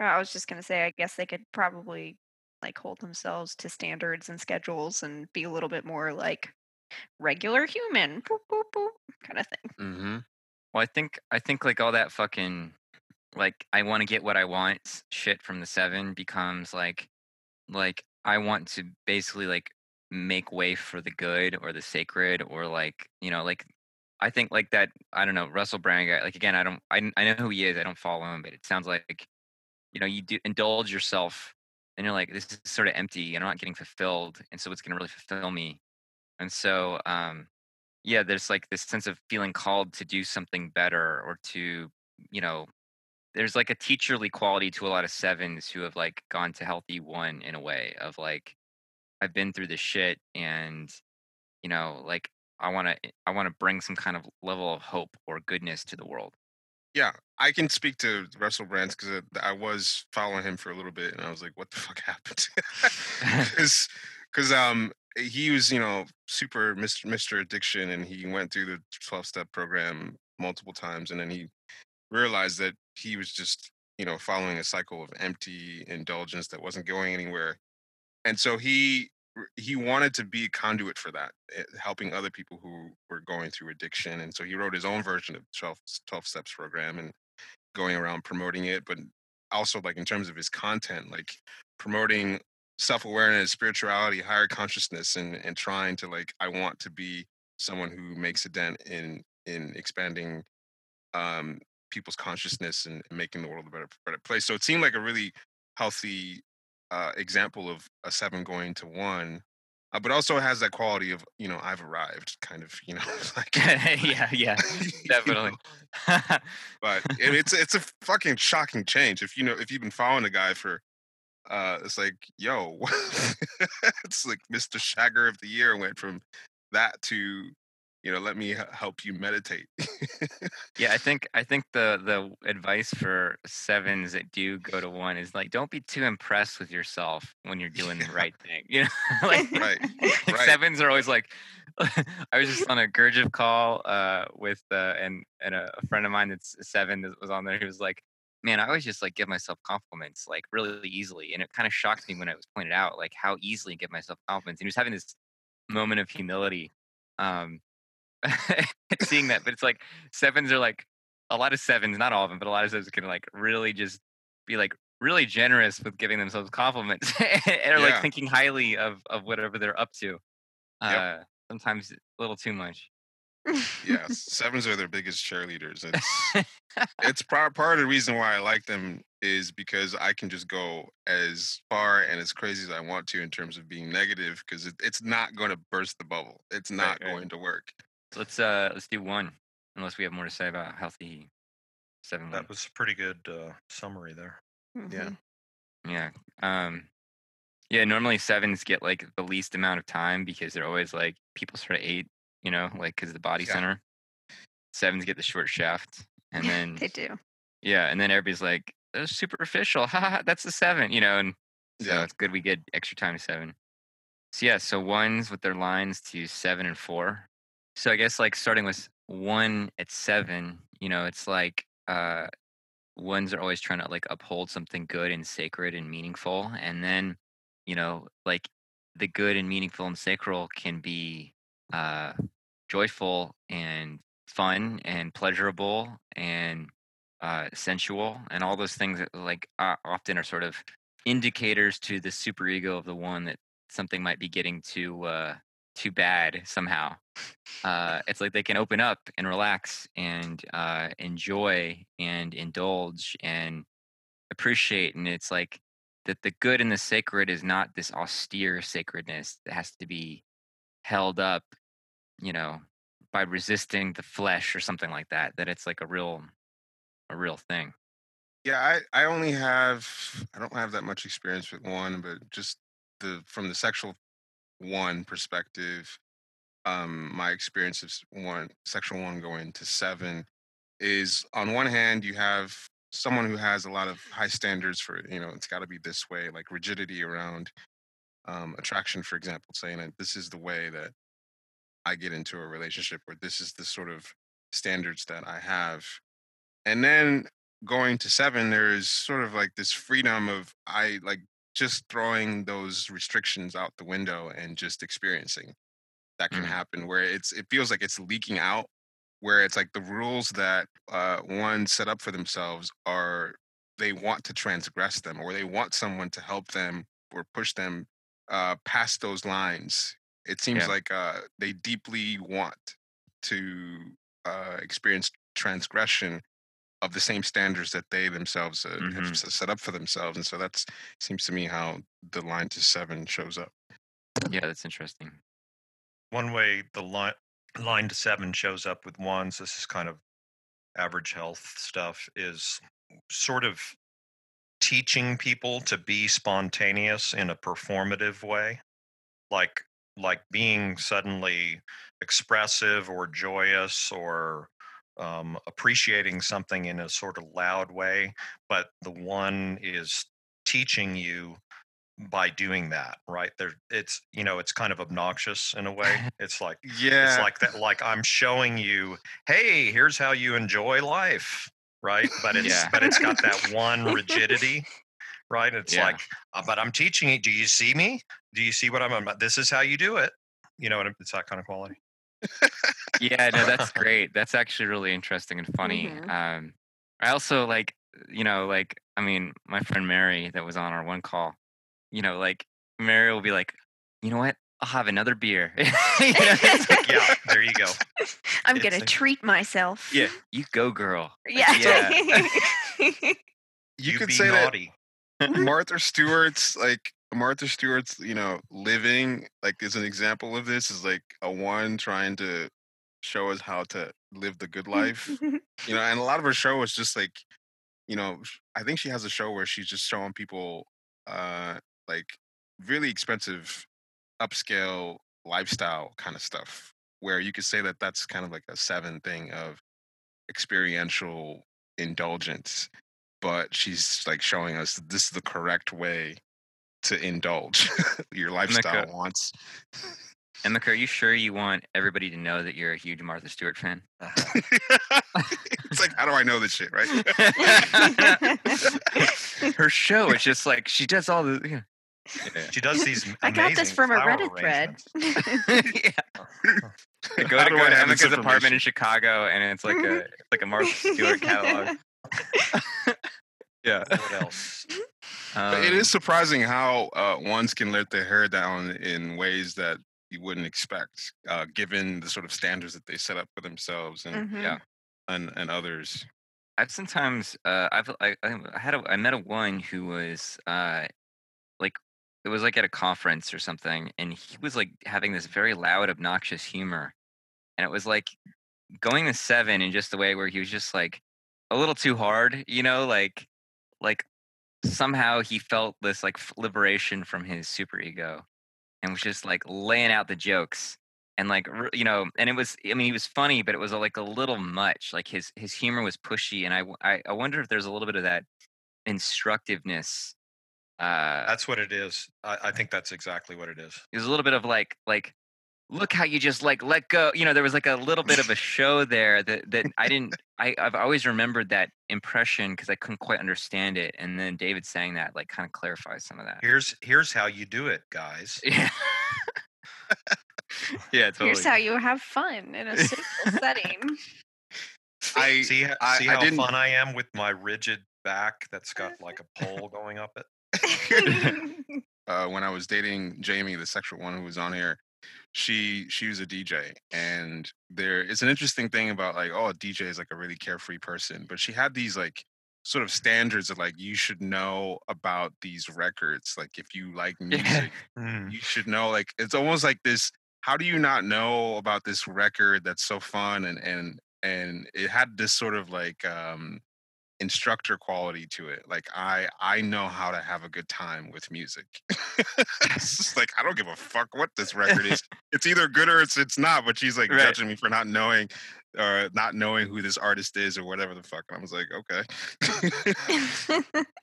I was just gonna say, I guess they could probably like hold themselves to standards and schedules and be a little bit more like regular human, boop, boop, boop, kind of thing. Mm-hmm. Well, I think I think like all that fucking like I want to get what I want shit from the seven becomes like like I want to basically like make way for the good or the sacred or like you know like I think like that I don't know Russell Brand guy like again I don't I, I know who he is I don't follow him but it sounds like you know you do indulge yourself and you're like this is sort of empty and I'm not getting fulfilled and so what's going to really fulfill me? And so um yeah there's like this sense of feeling called to do something better or to you know there's like a teacherly quality to a lot of sevens who have like gone to healthy one in a way of like i've been through this shit and you know like i want to i want to bring some kind of level of hope or goodness to the world Yeah, I can speak to Russell Brands because I was following him for a little bit, and I was like, "What the fuck happened?" Because, um, he was you know super Mr. Mr. Addiction, and he went through the twelve step program multiple times, and then he realized that he was just you know following a cycle of empty indulgence that wasn't going anywhere, and so he he wanted to be a conduit for that, eh, helping other people who were going through addiction. And so he wrote his own version of 12, 12 Steps program and going around promoting it, but also like in terms of his content, like promoting self-awareness, spirituality, higher consciousness, and and trying to like I want to be someone who makes a dent in in expanding um people's consciousness and making the world a better better place. So it seemed like a really healthy uh, example of a seven going to one, uh, but also has that quality of you know I've arrived, kind of you know like yeah yeah you definitely know, But it, it's it's a fucking shocking change if you know if you've been following a guy for. Uh, it's like, yo, it's like Mr. Shagger of the year went from that to, you know, let me help you meditate. yeah i think i think the the advice for sevens that do go to one is like don't be too impressed with yourself when you're doing the right thing you know like right, like right. sevens are always like i was just on a gurdjieff call uh with uh and and a, friend of mine that's seven that was on there he was like man i always just like give myself compliments like really easily and it kind of shocked me when it was pointed out like how easily I give myself compliments and he was having this moment of humility um seeing that but it's like sevens are like a lot of sevens not all of them but a lot of sevens can like really just be like really generous with giving themselves compliments or like Yeah. thinking highly of of whatever they're up to uh Yep. sometimes a little too much yeah, sevens are their biggest cheerleaders. It's it's part part of the reason why I like them is because I can just go as far and as crazy as I want to in terms of being negative because it, it's not going to burst the bubble. It's not right. going to work. Let's uh let's do one, unless we have more to say about healthy seven. That was a pretty good uh, summary there. Yeah. Mhm. Yeah. Um yeah, normally sevens get like the least amount of time because they're always like people sort of eight, you know, like because the body Yeah. center. Sevens get the short shaft. And then they do. yeah, and then everybody's like, that's superficial. Ha ha, ha, that's a seven, you know, and so Yeah. it's good we get extra time to seven. So yeah, so ones with their lines to seven and four. So I guess like starting with one at seven, you know, it's like uh ones are always trying to like uphold something good and sacred and meaningful. And then, you know, like the good and meaningful and sacral can be uh joyful and fun and pleasurable and uh sensual and all those things that like uh, often are sort of indicators to the superego of the one that something might be getting too uh too bad somehow uh it's like they can open up and relax and uh enjoy and indulge and appreciate and it's like that the good and the sacred is not this austere sacredness that has to be held up you know by resisting the flesh or something like that that it's like a real a real thing. Yeah, I, I only have I don't have that much experience with one, but just the from the sexual one perspective, um, my experience of one sexual one going to seven is on one hand you have someone who has a lot of high standards for you know it's got to be this way like rigidity around um, attraction for example saying that this is the way that i get into a relationship or this is the sort of standards that i have. And then going to seven there is sort of like this freedom of i like just throwing those restrictions out the window and just experiencing that can Mm. happen where it's it feels like it's leaking out where it's like the rules that uh, one set up for themselves are they want to transgress them or they want someone to help them or push them uh, past those lines it seems Yeah. like uh, they deeply want to uh, experience transgression of the same standards that they themselves uh, have Mhm. s- set up for themselves and so that's seems to me how the line to seven shows up yeah that's interesting One way the line line to seven shows up with ones, this is kind of average health stuff, is sort of teaching people to be spontaneous in a performative way. Like like being suddenly expressive or joyous or um, appreciating something in a sort of loud way, but the one is teaching you by doing that, right? There, it's you know, it's kind of obnoxious in a way. It's like yeah it's like that. Like I'm showing you, hey, here's how you enjoy life, right? But it's Yeah. but it's got that one rigidity, right? It's Yeah. like, uh, but I'm teaching it. Do you see me? Do you see what I'm? about? This is how you do it. You know, and it's that kind of quality. yeah no that's great that's actually really interesting and funny Mhm. um i also like you know like i mean my friend mary that was on our one call you know like mary will be like you know what i'll have another beer You know, it's like, Yeah, there you go. I'm It's gonna a- treat myself. yeah you go girl Like, Yeah. you, could be say naughty. that mm-hmm. martha stewart's like martha stewart's you know living like is an example of this is like a one trying to show us how to live the good mm. life mm-hmm. you know and a lot of her show is just like you know i think she has a show where she's just showing people uh like really expensive upscale lifestyle kind of stuff where you could say that that's kind of like a seven thing of experiential indulgence but she's like showing us that this is the correct way to indulge your lifestyle wants Emeka, are you sure you want everybody to know that you're a huge Martha Stewart fan? it's like how do i know this shit right Her show is just like she does all the. Yeah. She does these. I got this from a Reddit thread. arrangements. yeah. Go to, do go to have apartment in? Chicago, and it's like a it's like a Martha Stewart catalog. yeah. What else? But Um, is surprising how uh, ones can let their hair down in ways that you wouldn't expect, uh, given the sort of standards that they set up for themselves and Mhm. Yeah. and, and others. I've sometimes uh, I've I, I had a I met a one who was uh like it was like at a conference or something, and he was like having this very loud, obnoxious humor, and it was like going to seven in just the way where he was just like a little too hard, you know, like like somehow he felt this like liberation from his super ego and was just like laying out the jokes and like you know and it was i mean he was funny but it was like a little much like his his humor was pushy and I I wonder if there's a little bit of that instructiveness uh That's what it is. I, I think that's exactly what it is. there's a little bit of like like look how you just like let go you know there was like a little bit of a show there that that i didn't I, i've always remembered that impression because i couldn't quite understand it and then david saying that like kind of clarifies some of that Here's here's how you do it, guys. yeah yeah totally Here's how you have fun in a social setting. I See, see I how didn't- fun I am with my rigid back that's got like a pole going up it. uh, when I was dating Jamie, the sexual one who was on here, she she was a DJ, and there is an interesting thing about like, oh, a DJ is like a really carefree person, but she had these like sort of standards of like you should know about these records. Like if you like music, Mm. you should know. Like it's almost like this. How do you not know about this record that's so fun and and and it had this sort of like um instructor quality to it like i i know how to have a good time with music. It's just like i don't give a fuck what this record is. It's either good or it's it's not but she's like Right. judging me for not knowing or not knowing who this artist is or whatever the fuck and i was like okay.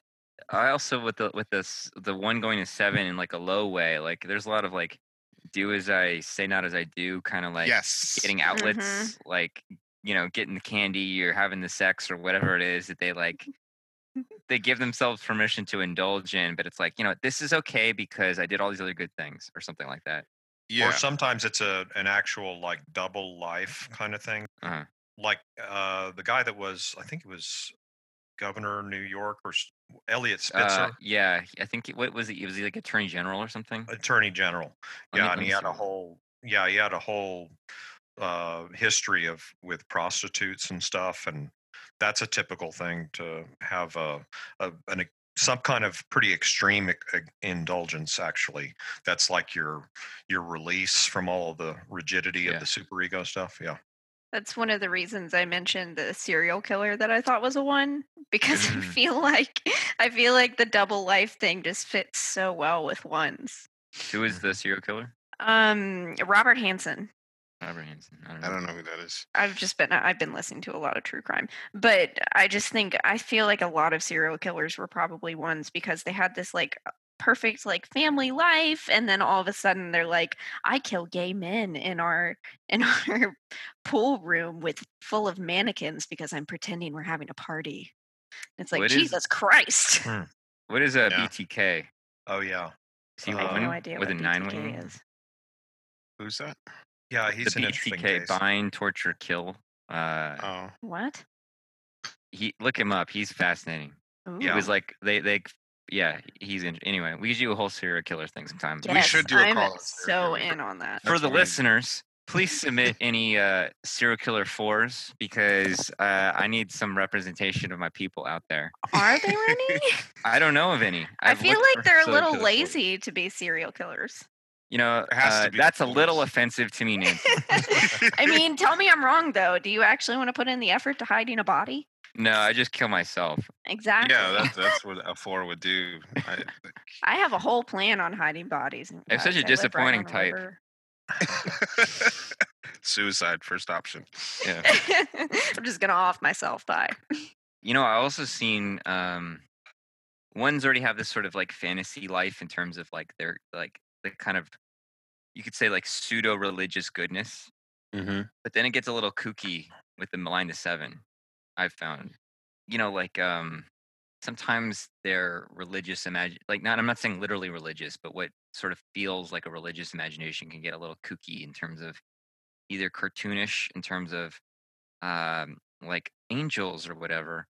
I also with the with this the one going to seven in like a low way, like there's a lot of like do as I say, not as I do, kind of like yes. getting mm-hmm. outlets, like you know, getting the candy or having the sex or whatever it is that they like. They give themselves permission to indulge in, but it's like you know this is okay because I did all these other good things or something like that. yeah Or sometimes it's a an actual like double life kind of thing. Uh-huh. Like uh the guy that was I think it was governor of New York or S- Eliot Spitzer, Uh, yeah, I think he- what was he? Was he like attorney general or something? attorney general. Let yeah, and he had a whole yeah, he had a whole uh history of with prostitutes and stuff and that's a typical thing to have a, a an some kind of pretty extreme ec- ec- indulgence actually that's like your your release from all of the rigidity Yeah. of the superego stuff yeah That's one of the reasons I mentioned the serial killer that I thought was a one because I Mm. feel like I feel like the double life thing just fits so well with ones. Who is the serial killer? Um, Robert Hansen. Robert Hansen. I don't know. i don't know who that is I've just been I've been listening to a lot of true crime, but I just think I feel like a lot of serial killers were probably ones because they had this like perfect like family life and then all of a sudden they're like I kill gay men in our in our pool room with full of mannequins because I'm pretending we're having a party. It's like What is- Jesus Christ. What is a Yeah. BTK? oh yeah Is he Uh, I have no idea with what a nine BTK wing? is. who's that yeah he's the an BTK case bind, torture, kill. Uh, oh What? he look him up. He's fascinating. It Yeah. was like they they yeah he's in anyway. We should do a whole serial killer thing sometime. We should do a I'm call so in on that. For That's the what listeners, please submit any uh, serial killer fours because uh, I need some representation of my people out there. Are there any? I don't know of any. I I've feel like they're a little killer fours. lazy to be serial killers. You know, There has to uh, be that's a little offensive to me, Nancy. I mean, tell me I'm wrong though. Do you actually want to put in the effort to hiding a body? no, I just kill myself. Exactly. yeah that's, that's what a four would do I, I have a whole plan on hiding bodies. I'm such a guys. I live right disappointing type. suicide first option Yeah. I'm just gonna off myself. Bye. You know, I also seen um ones already have this sort of like fantasy life in terms of like their like the kind of you could say like pseudo religious goodness, mm-hmm. but then it gets a little kooky with the line to seven. I've found, you know, like um sometimes their religious imagine like not I'm not saying literally religious, but what sort of feels like a religious imagination can get a little kooky in terms of either cartoonish in terms of um like angels or whatever,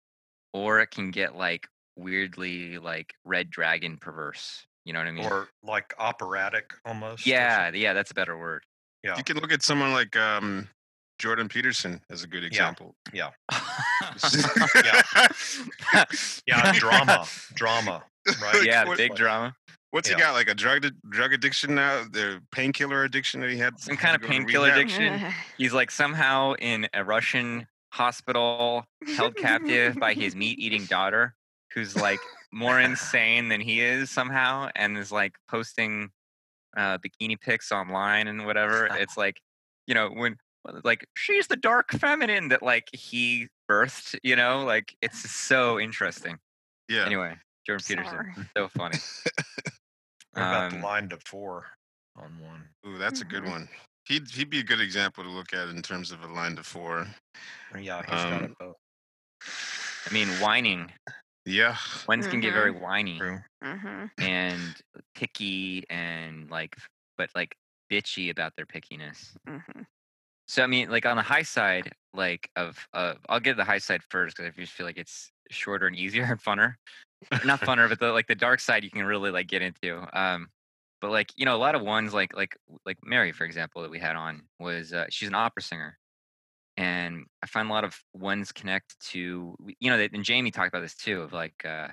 or it can get like weirdly like red dragon perverse. You know what I mean? or like operatic almost yeah, yeah, that's a better word. Yeah. you can look at someone like um jordan peterson as a good example yeah yeah, yeah drama drama right yeah, What- big drama. What's Yeah. he got? Like a drug drug addiction now? The painkiller addiction that he had. Some kind of painkiller addiction. He's like somehow in a Russian hospital, held captive by his meat-eating daughter, who's like more insane than he is somehow, and is like posting uh, bikini pics online and whatever. It's like, you know, when like she's the dark feminine that like he birthed. You know, like it's so interesting. Yeah. Anyway, Jordan Peterson, so funny. What about Um, the line to four on one? Ooh, that's a good Mhm. one. He'd he'd be a good example to look at in terms of a line to four. Yeah, he's got Um, it both. I mean, whining. Yeah. Ones can get very whiny. True. hmm and picky and like but like bitchy about their pickiness. hmm So I mean like on the high side like of uh I'll give the high side first because I just feel like it's shorter and easier and funner. Not funner but the like the dark side you can really like get into. Um but like you know a lot of ones like like like Mary for example that we had on was uh, she's an opera singer. And I find a lot of ones connect to you know and Jamie talked about this too of like uh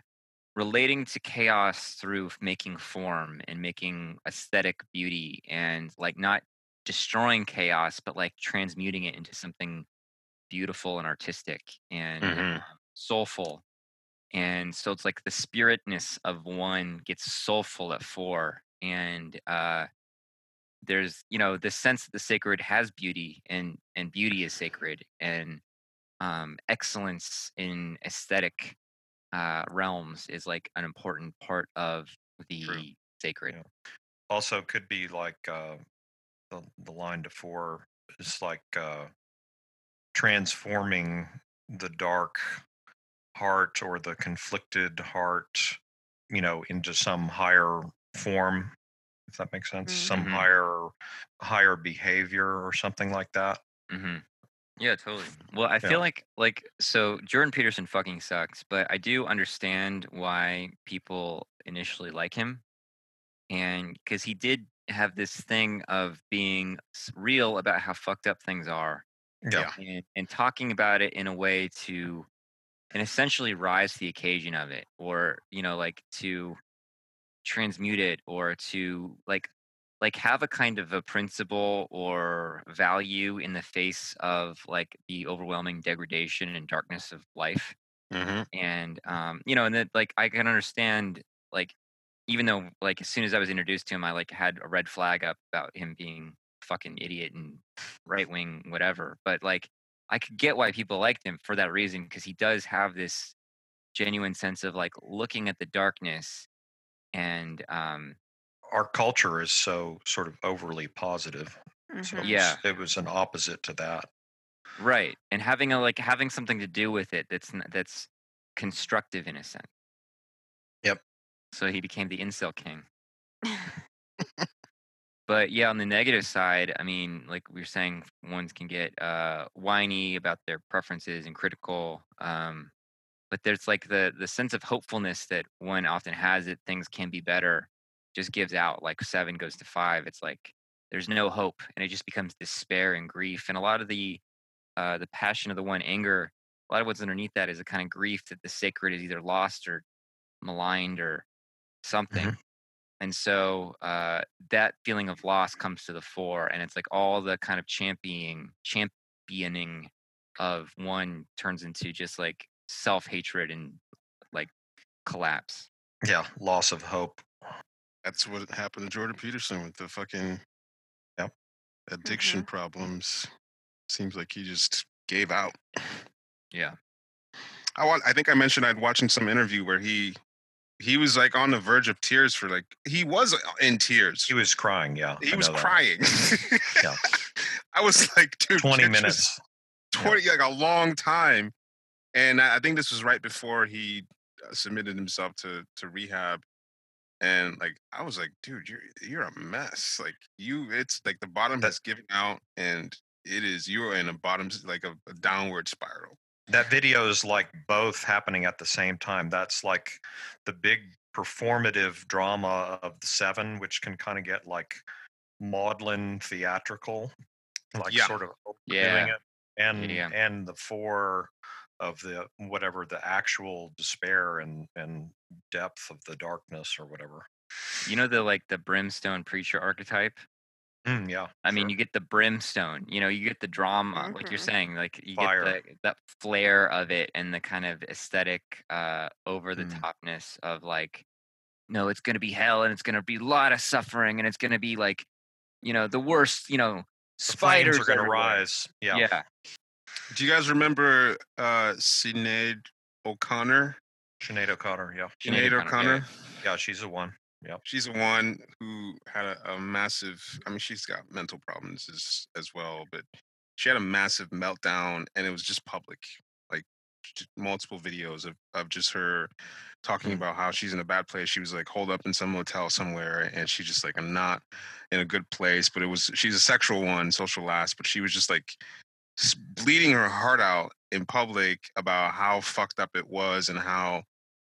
relating to chaos through making form and making aesthetic beauty and like not destroying chaos but like transmuting it into something beautiful and artistic and Mhm. um, soulful and so it's like the spiritness of one gets soulful at four and uh there's you know the sense that the sacred has beauty and and beauty is sacred and um excellence in aesthetic uh realms is like an important part of the sacred Yeah. Also, could be like uh, the the line to four is like uh, transforming the dark heart or the conflicted heart, you know, into some higher form. If that makes sense, some Mhm. higher higher behavior or something like that. hmm Yeah, totally. Well, I Yeah. feel like like so Jordan Peterson fucking sucks, but I do understand why people initially like him, and because he did have this thing of being real about how fucked up things are, Yeah, and, and talking about it in a way to, and essentially rise to the occasion of it, or you know, like to transmute it, or to like like have a kind of a principle or value in the face of like the overwhelming degradation and darkness of life. Hmm and um you know and then like i can understand like even though like as soon as i was introduced to him i like had a red flag up about him being fucking idiot and right wing whatever. But like i could get why people liked him for that reason because he does have this genuine sense of like looking at the darkness and um our culture is so sort of overly positive. So it Mhm. Yeah. was, it was an opposite to that. right and having a like having something to do with it that's that's constructive in a sense Yep. so he became the incel king but yeah on the negative side i mean like we were saying ones can get uh whiny about their preferences and critical um but there's like the the sense of hopefulness that one often has that things can be better just gives out like seven goes to five. It's like there's no hope and it just becomes despair and grief and a lot of the uh the passion of the one anger a lot of what's underneath that is a kind of grief that the sacred is either lost or maligned or something. And so uh that feeling of loss comes to the fore and it's like all the kind of championing championing of one turns into just like self-hatred and like collapse Yeah, loss of hope. That's what happened to Jordan Peterson with the fucking Yep. Mm-hmm. addiction problems. Seems like he just gave out. yeah I want. I think I mentioned I'd watching some interview where he he was like on the verge of tears for like he was uh, in tears. He was crying. Yeah, He I was crying. Yeah. I was like, dude, Twenty minutes. 20 like a long time and i I think this was right before he uh, submitted himself to to rehab and like i was like dude you're you're a mess like you it's like the bottom That- is giving out and it is you're in a bottom like a, a downward spiral That video is like both happening at the same time. That's like the big performative drama of the seven, which can kind of get like maudlin theatrical, like Yeah. sort of Yeah. doing it, and Yeah. and the four of the whatever the actual despair and and depth of the darkness or whatever. You know the like the brimstone preacher archetype. Mm, yeah. I mean, you get the brimstone. You know, you get the drama, like you're Mhm. saying, like you Fire. get the that flair of it and the kind of aesthetic, uh, over the Mm. topness of like, no, it's gonna be hell and it's gonna be a lot of suffering and it's gonna be like, you know, the worst. You know, the spiders are going to everywhere. rise. Yeah. Yeah. Do you guys remember uh Sinead O'Connor? Sinead O'Connor. Yeah. Sinead O'Connor, O'Connor. Yeah. She's the one. Yeah. She's the one who had a, a massive. I mean, she's got mental problems as as well, but she had a massive meltdown, and it was just public, like multiple videos of of just her talking Mm. about how she's in a bad place. She was like holed up in some motel somewhere, and she just like I'm not in a good place. But it was she's a sexual one, social last, but she was just like bleeding her heart out in public about how fucked up it was and how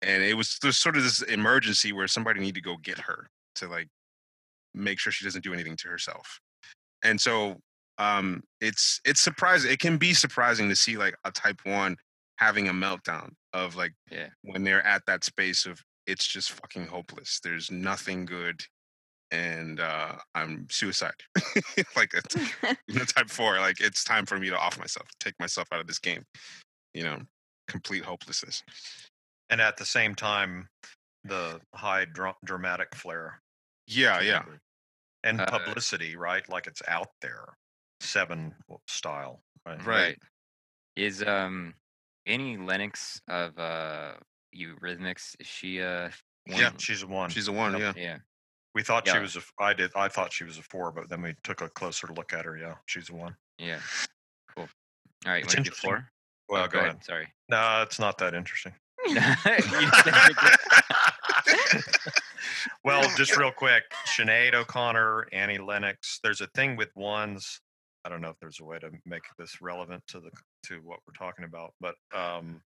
and it was there's sort of this emergency where somebody need to go get her to like make sure she doesn't do anything to herself and so um it's it's surprising it can be surprising to see like a type one having a meltdown of like Yeah. when they're at that space of it's just fucking hopeless there's nothing good and uh i'm suicide like it's you know, type four like it's time for me to off myself take myself out of this game you know complete hopelessness And at the same time, the high dra- dramatic flair yeah yeah and Uh, publicity, right? Like it's out there, seven style. Right. Right. Is um Annie Lennox of uh Eurythmics? Is she uh Yeah, she's a one. she's a one yeah yeah. We thought she was a. I did. I thought she was a four, but then we took a closer look at her. Yeah, she's a one. Yeah. Cool. All right, It's want to do four? Well, Oh, go ahead. Sorry. No, it's not that interesting. You said it- well, just real quick, Sinead O'Connor, Annie Lennox. There's a thing with ones. I don't know if there's a way to make this relevant to the to what we're talking about, but um,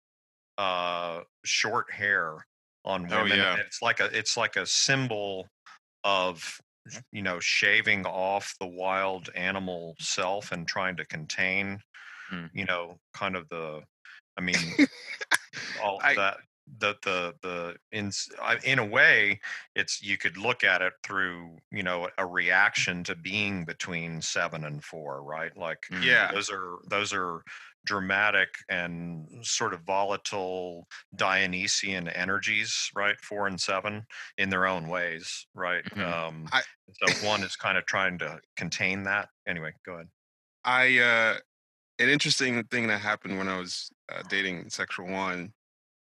uh, short hair on Oh, women. yeah. It's like a it's like a symbol of you know shaving off the wild animal self and trying to contain Hmm. you know kind of the i mean all I- that the the the in in a way it's you could look at it through you know a reaction to being between seven and four right like Mm. yeah those are those are dramatic and sort of volatile dionysian energies right four and seven in their own ways right Mhm. um I- so one is kind of trying to contain that anyway go ahead I uh an interesting thing that happened when I was uh, dating sexual one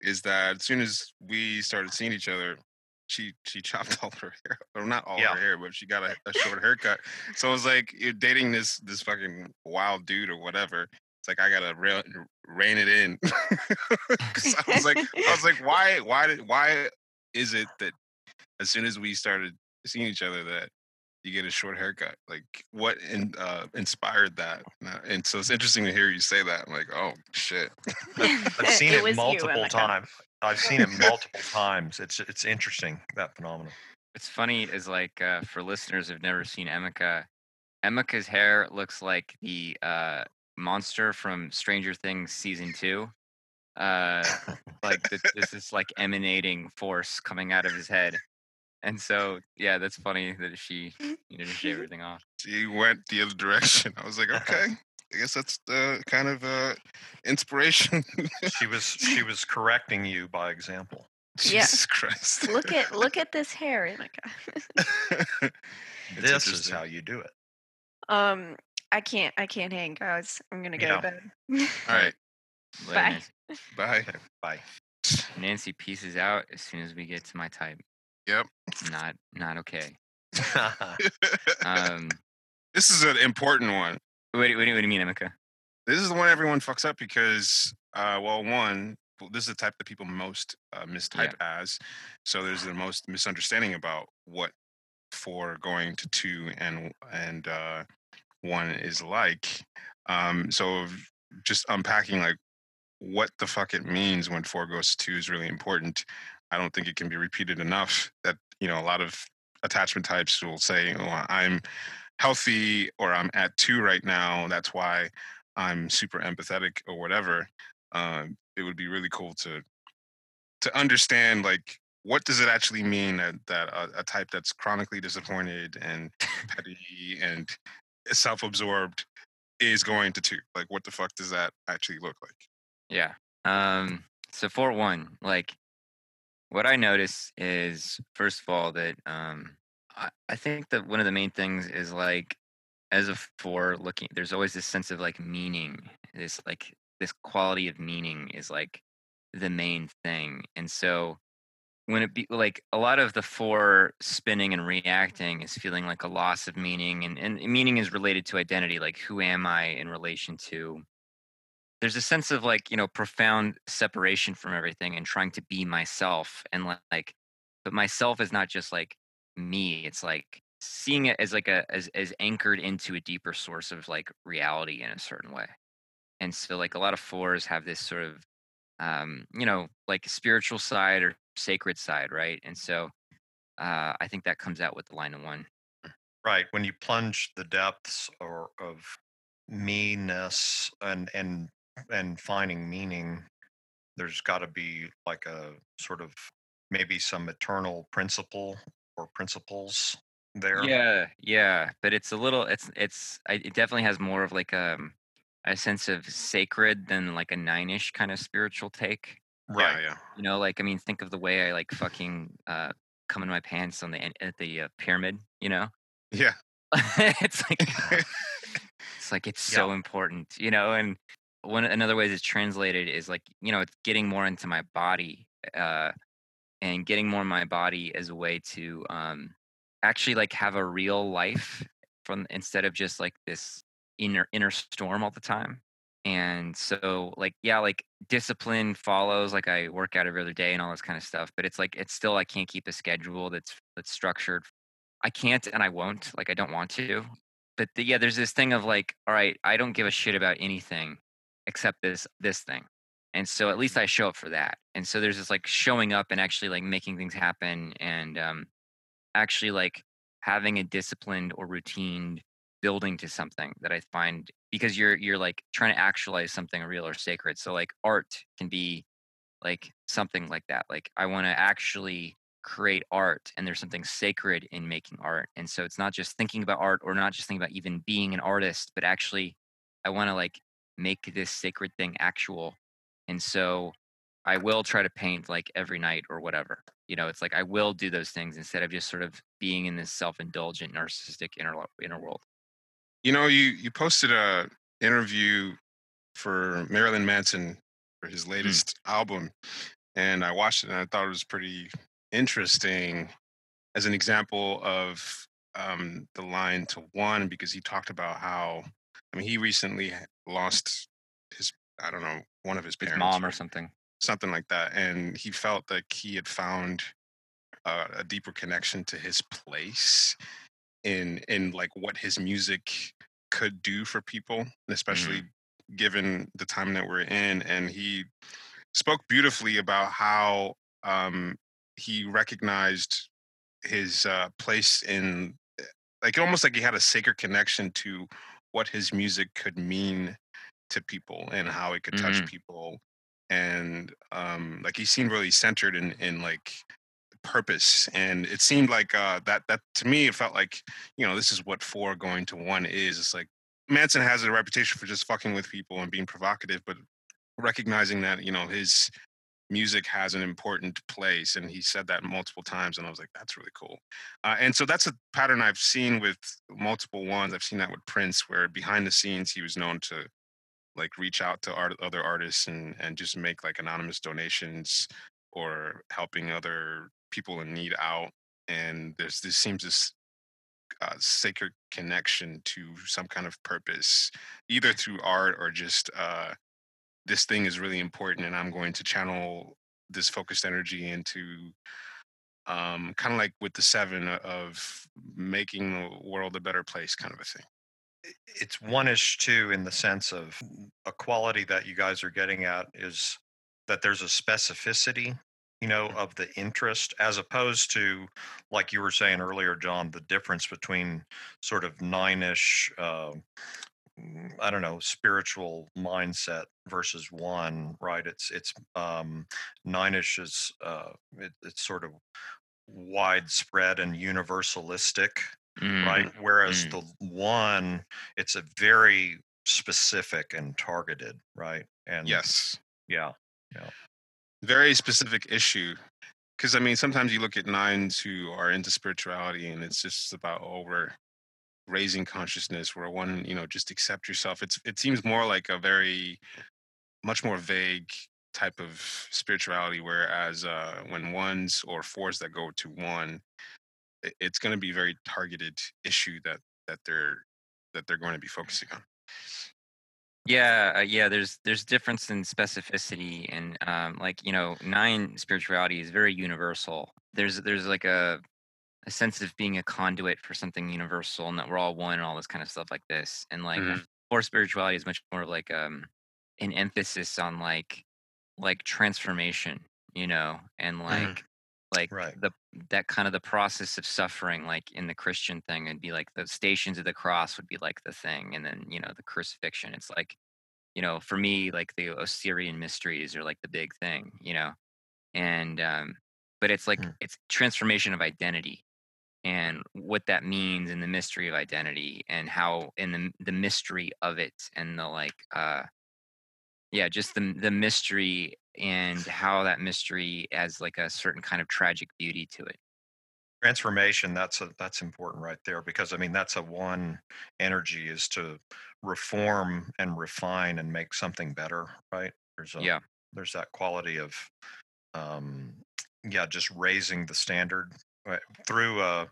is that as soon as we started seeing each other, she she chopped all her hair, or not all Yeah. her hair, but she got a, a short haircut. So it was like you're dating this this fucking wild dude or whatever. It's like I gotta rein, rein it in. 'Cause I was like, I was like, why why did why is it that as soon as we started seeing each other that you get a short haircut. Like what in, uh, inspired that? And, so it's interesting to hear you say that. I'm like, oh shit. I've seen It it, multiple times. I've seen it multiple times. It's it's interesting that phenomenon. It's funny is like uh, for listeners who've never seen Emeka, Emeka's hair looks like the uh, monster from Stranger Things season two. Uh, like th- this is like emanating force coming out of his head, and so yeah, that's funny that she needed to shave everything off. She went the other direction. I was like, okay. I guess that's the kind of uh, inspiration. she was she was correcting you by example. Yeah. Jesus Christ. look at look at this hair, Emeka. This is how you do it. Um, I can't I can't hang, guys. I'm gonna go Yeah. to bed. All right. Bye. Bye. Bye. Nancy pieces out as soon as we get to my type. Yep. Not not okay. Um, this is an important one. what, do- what, what do you mean, Emeka? This is the one everyone fucks up because, uh, well, one, this is the type that people most uh, mistype as. So there's the most misunderstanding about what for going to two and and uh, one is like. Um, so just unpacking like what the fuck it means when four goes to two is really important. I don't think it can be repeated enough that you know a lot of attachment types will say, "Oh, I'm healthy," or "I'm at two right now." That's why I'm super empathetic or whatever. Um, it would be really cool to to understand like what does it actually mean that, that a, a type that's chronically disappointed and petty and self-absorbed is going to two? Like, what the fuck does that actually look like? Yeah. Um, so for one, like what I notice is first of all that um I, I think that one of the main things is like as a four looking there's always this sense of like meaning. This like this quality of meaning is like the main thing. And so when it be like a lot of the four spinning and reacting is feeling like a loss of meaning and, and meaning is related to identity like who am i in relation to? There's a sense of like you know profound separation from everything and trying to be myself and like but myself is not just like me it's like seeing it as like a as, as anchored into a deeper source of like reality in a certain way. And so like a lot of fours have this sort of um you know like spiritual side or sacred side right and so uh i think that comes out with the line of one Right. When you plunge the depths or of meanness and and and finding meaning, there's got to be like a sort of maybe some eternal principle or principles there. yeah yeah but it's a little it's it's it definitely has more of like um a sense of sacred than like a nine-ish kind of spiritual take Right. Yeah, yeah. you know like i mean think of the way i like fucking uh come in my pants on the at the uh, pyramid you know Yeah. it's like it's like it's so important you know and one another way it's translated is like you know it's getting more into my body uh and getting more in my body as a way to um actually like have a real life from instead of just like this inner inner storm all the time and so like yeah like discipline follows like i work out every other day and all this kind of stuff but it's like it's still i can't keep a schedule that's that's structured. I can't and i won't like i don't want to but the, yeah there's this thing of like all right i don't give a shit about anything except this this thing and so at least i show up for that and so there's this like showing up and actually like making things happen and um actually like having a disciplined or routine building to something that i find because you're you're like trying to actualize something real or sacred so like art can be like something like that like i want to actually create art and there's something sacred in making art and so it's not just thinking about art or not just thinking about even being an artist but actually i want to like make this sacred thing actual and so i will try to paint like every night or whatever you know it's like i will do those things instead of just sort of being in this self-indulgent narcissistic inner inner world You know, you you posted a interview for Marilyn Manson for his latest album, and I watched it and I thought it was pretty interesting as an example of um, the line to one because he talked about how I mean he recently lost his I don't know one of his his parents mom or or something. something like that, and he felt like he had found uh, a deeper connection to his place in in like what his music could do for people, especially given the time that we're in. And he spoke beautifully about how um, he recognized his uh, place in like almost like he had a sacred connection to what his music could mean to people and how it could touch people and um like he seemed really centered in in like purpose and it seemed like uh that that to me it felt like you know this is what four going to one is it's like manson has a reputation for just fucking with people and being provocative but recognizing that you know his music has an important place and he said that multiple times and i was like that's really cool. Uh, and so that's a pattern i've seen with multiple ones. I've seen that with prince where behind the scenes he was known to like reach out to art, other artists and and just make like anonymous donations or helping other people in need out and there's this seems this uh, sacred connection to some kind of purpose either through art or just uh this thing is really important and i'm going to channel this focused energy into um kind of like with the seven of making the world a better place kind of a thing. It's one-ish too in the sense of a quality that you guys are getting at is that there's a specificity you know of the interest as opposed to like you were saying earlier john the difference between sort of nine-ish uh, mm, I don't know, spiritual mindset versus one, right? It's it's um, nine-ish is uh, it, it's sort of widespread and universalistic, Mm, right? Whereas mm. the one, it's a very specific and targeted, right? And Yes. Yeah, yeah, Very specific issue. Because I mean, sometimes you look at nines who are into spirituality, and it's just about over raising consciousness. Where one, you know, just accept yourself. It's it seems more like a very much more vague type of spirituality. Whereas uh, when ones or fours that go to one, it's going to be very targeted issue that that they're that they're going to be focusing on. Yeah, uh, yeah. There's there's difference in specificity and um, like you know nine spirituality is very universal. There's there's like a a sense of being a conduit for something universal and that we're all one and all this kind of stuff like this. And like Mhm. four spirituality is much more of like um an emphasis on like like transformation, you know, and like like Right. the that kind of the process of suffering like in the christian thing it'd be like the stations of the cross would be like the thing and then you know the crucifixion it's like you know for me like the osirian mysteries are like the big thing you know and um but it's like Hmm. it's transformation of identity and what that means in the mystery of identity and how in the the mystery of it and the like uh yeah just the the mystery and how that mystery has like a certain kind of tragic beauty to it. Transformation that's a that's important right there because i mean that's a one energy is to reform and refine and make something better right? There's a yeah. there's that quality of um yeah just raising the standard right, through a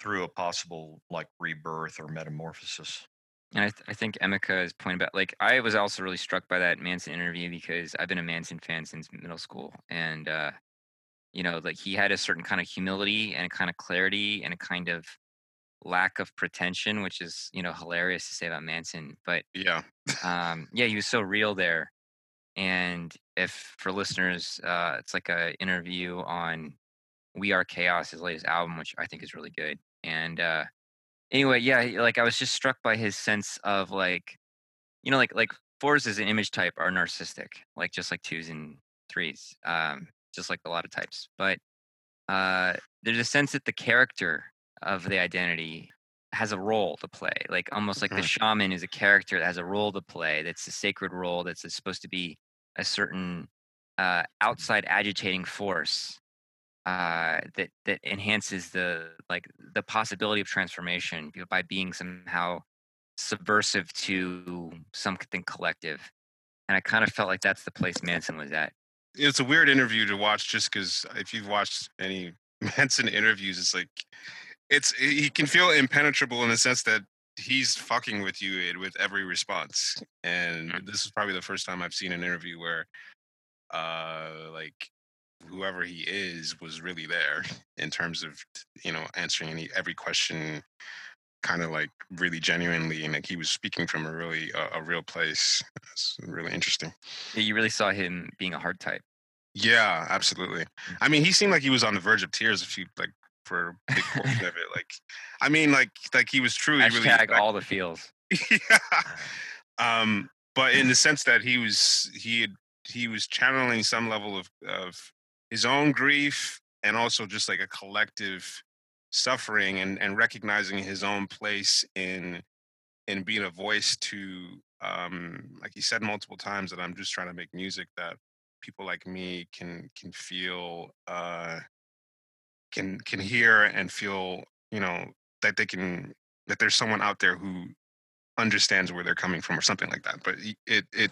through a possible like rebirth or metamorphosis I, th- I think Emeka point about like I was also really struck by that Manson interview because I've been a Manson fan since middle school, and uh, you know, like he had a certain kind of humility and a kind of clarity and a kind of lack of pretension, which is you know hilarious to say about Manson. But Yeah. um, yeah, he was so real there. And if for listeners, uh, it's like a interview on We Are Chaos, his latest album, which I think is really good. And uh, anyway, yeah, like I was just struck by his sense of like, you know, like like fours as an image type are narcissistic, like just like twos and threes, um, just like a lot of types. But uh, there's a sense that the character of the identity has a role to play, like almost like the shaman is a character that has a role to play. That's a sacred role. That's supposed to be a certain uh, outside agitating force uh, that that enhances the like the possibility of transformation by being somehow subversive to something collective. And I kind of felt like that's the place Manson was at. it's a weird interview to watch just because if you've watched any Manson interviews, it's like it's he can feel impenetrable in the sense that he's fucking with you with every response. And this is probably the first time I've seen an interview where uh like whoever he is was really there in terms of you know answering any every question kind of like really genuinely and like he was speaking from a really uh, a real place it's really interesting Yeah, You really saw him being a hard type. yeah, absolutely. I mean, he seemed like he was on the verge of tears. If you like, for a big portion of it, like, I mean, like, like he was truly really. Hashtag like- all the feels. yeah. Um, but in the sense that he was he had he was channeling some level of of his own grief and also just like a collective suffering and and recognizing his own place in in being a voice to um like he said multiple times that I'm just trying to make music that people like me can can feel uh can can hear and feel you know that they can that there's someone out there who understands where they're coming from or something like that but it it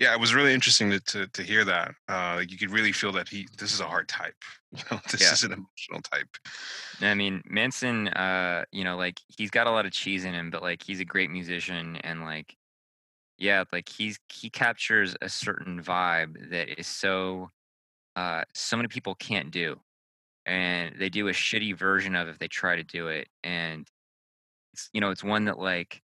yeah it was really interesting to to, to hear that uh like you could really feel that he this is a hard type you know this Yeah. is an emotional type I mean, Manson, uh, you know, like he's got a lot of cheese in him, but like he's a great musician and like yeah, like he's he captures a certain vibe that is so uh so many people can't do. And they do a shitty version of it if they try to do it. And it's you know, it's one that like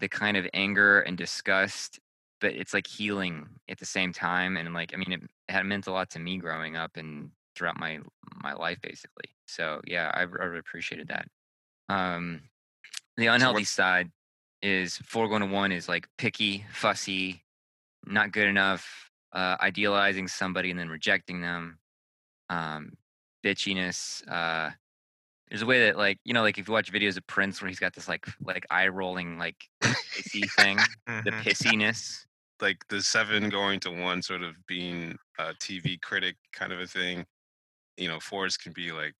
the kind of anger and disgust, but it's like healing at the same time. And like I mean it had meant a lot to me growing up and throughout my my life basically. So yeah, I, I really appreciated that. Um, the unhealthy what- side, is four going to one is like picky, fussy, not good enough, uh, idealizing somebody and then rejecting them, um, bitchiness. Uh, there's a way that like you know like if you watch videos of Prince where he's got this like like eye rolling like pissy thing, the Mhm. pissiness. Like the seven going to one sort of being a TV critic kind of a thing. You know, fours can be like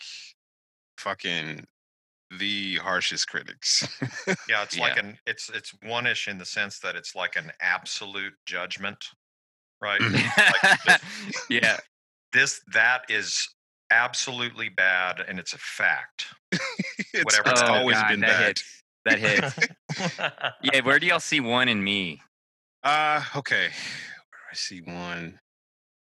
fucking the harshest critics. Yeah, it's like Yeah. an it's it's one-ish in the sense that it's like an absolute judgment, right? Mm-hmm. yeah, this that is absolutely bad and it's a fact. it's, Whatever it's Oh, always God, been that bad. hits. That hits. yeah, where do y'all see one in me? Uh okay. I see one?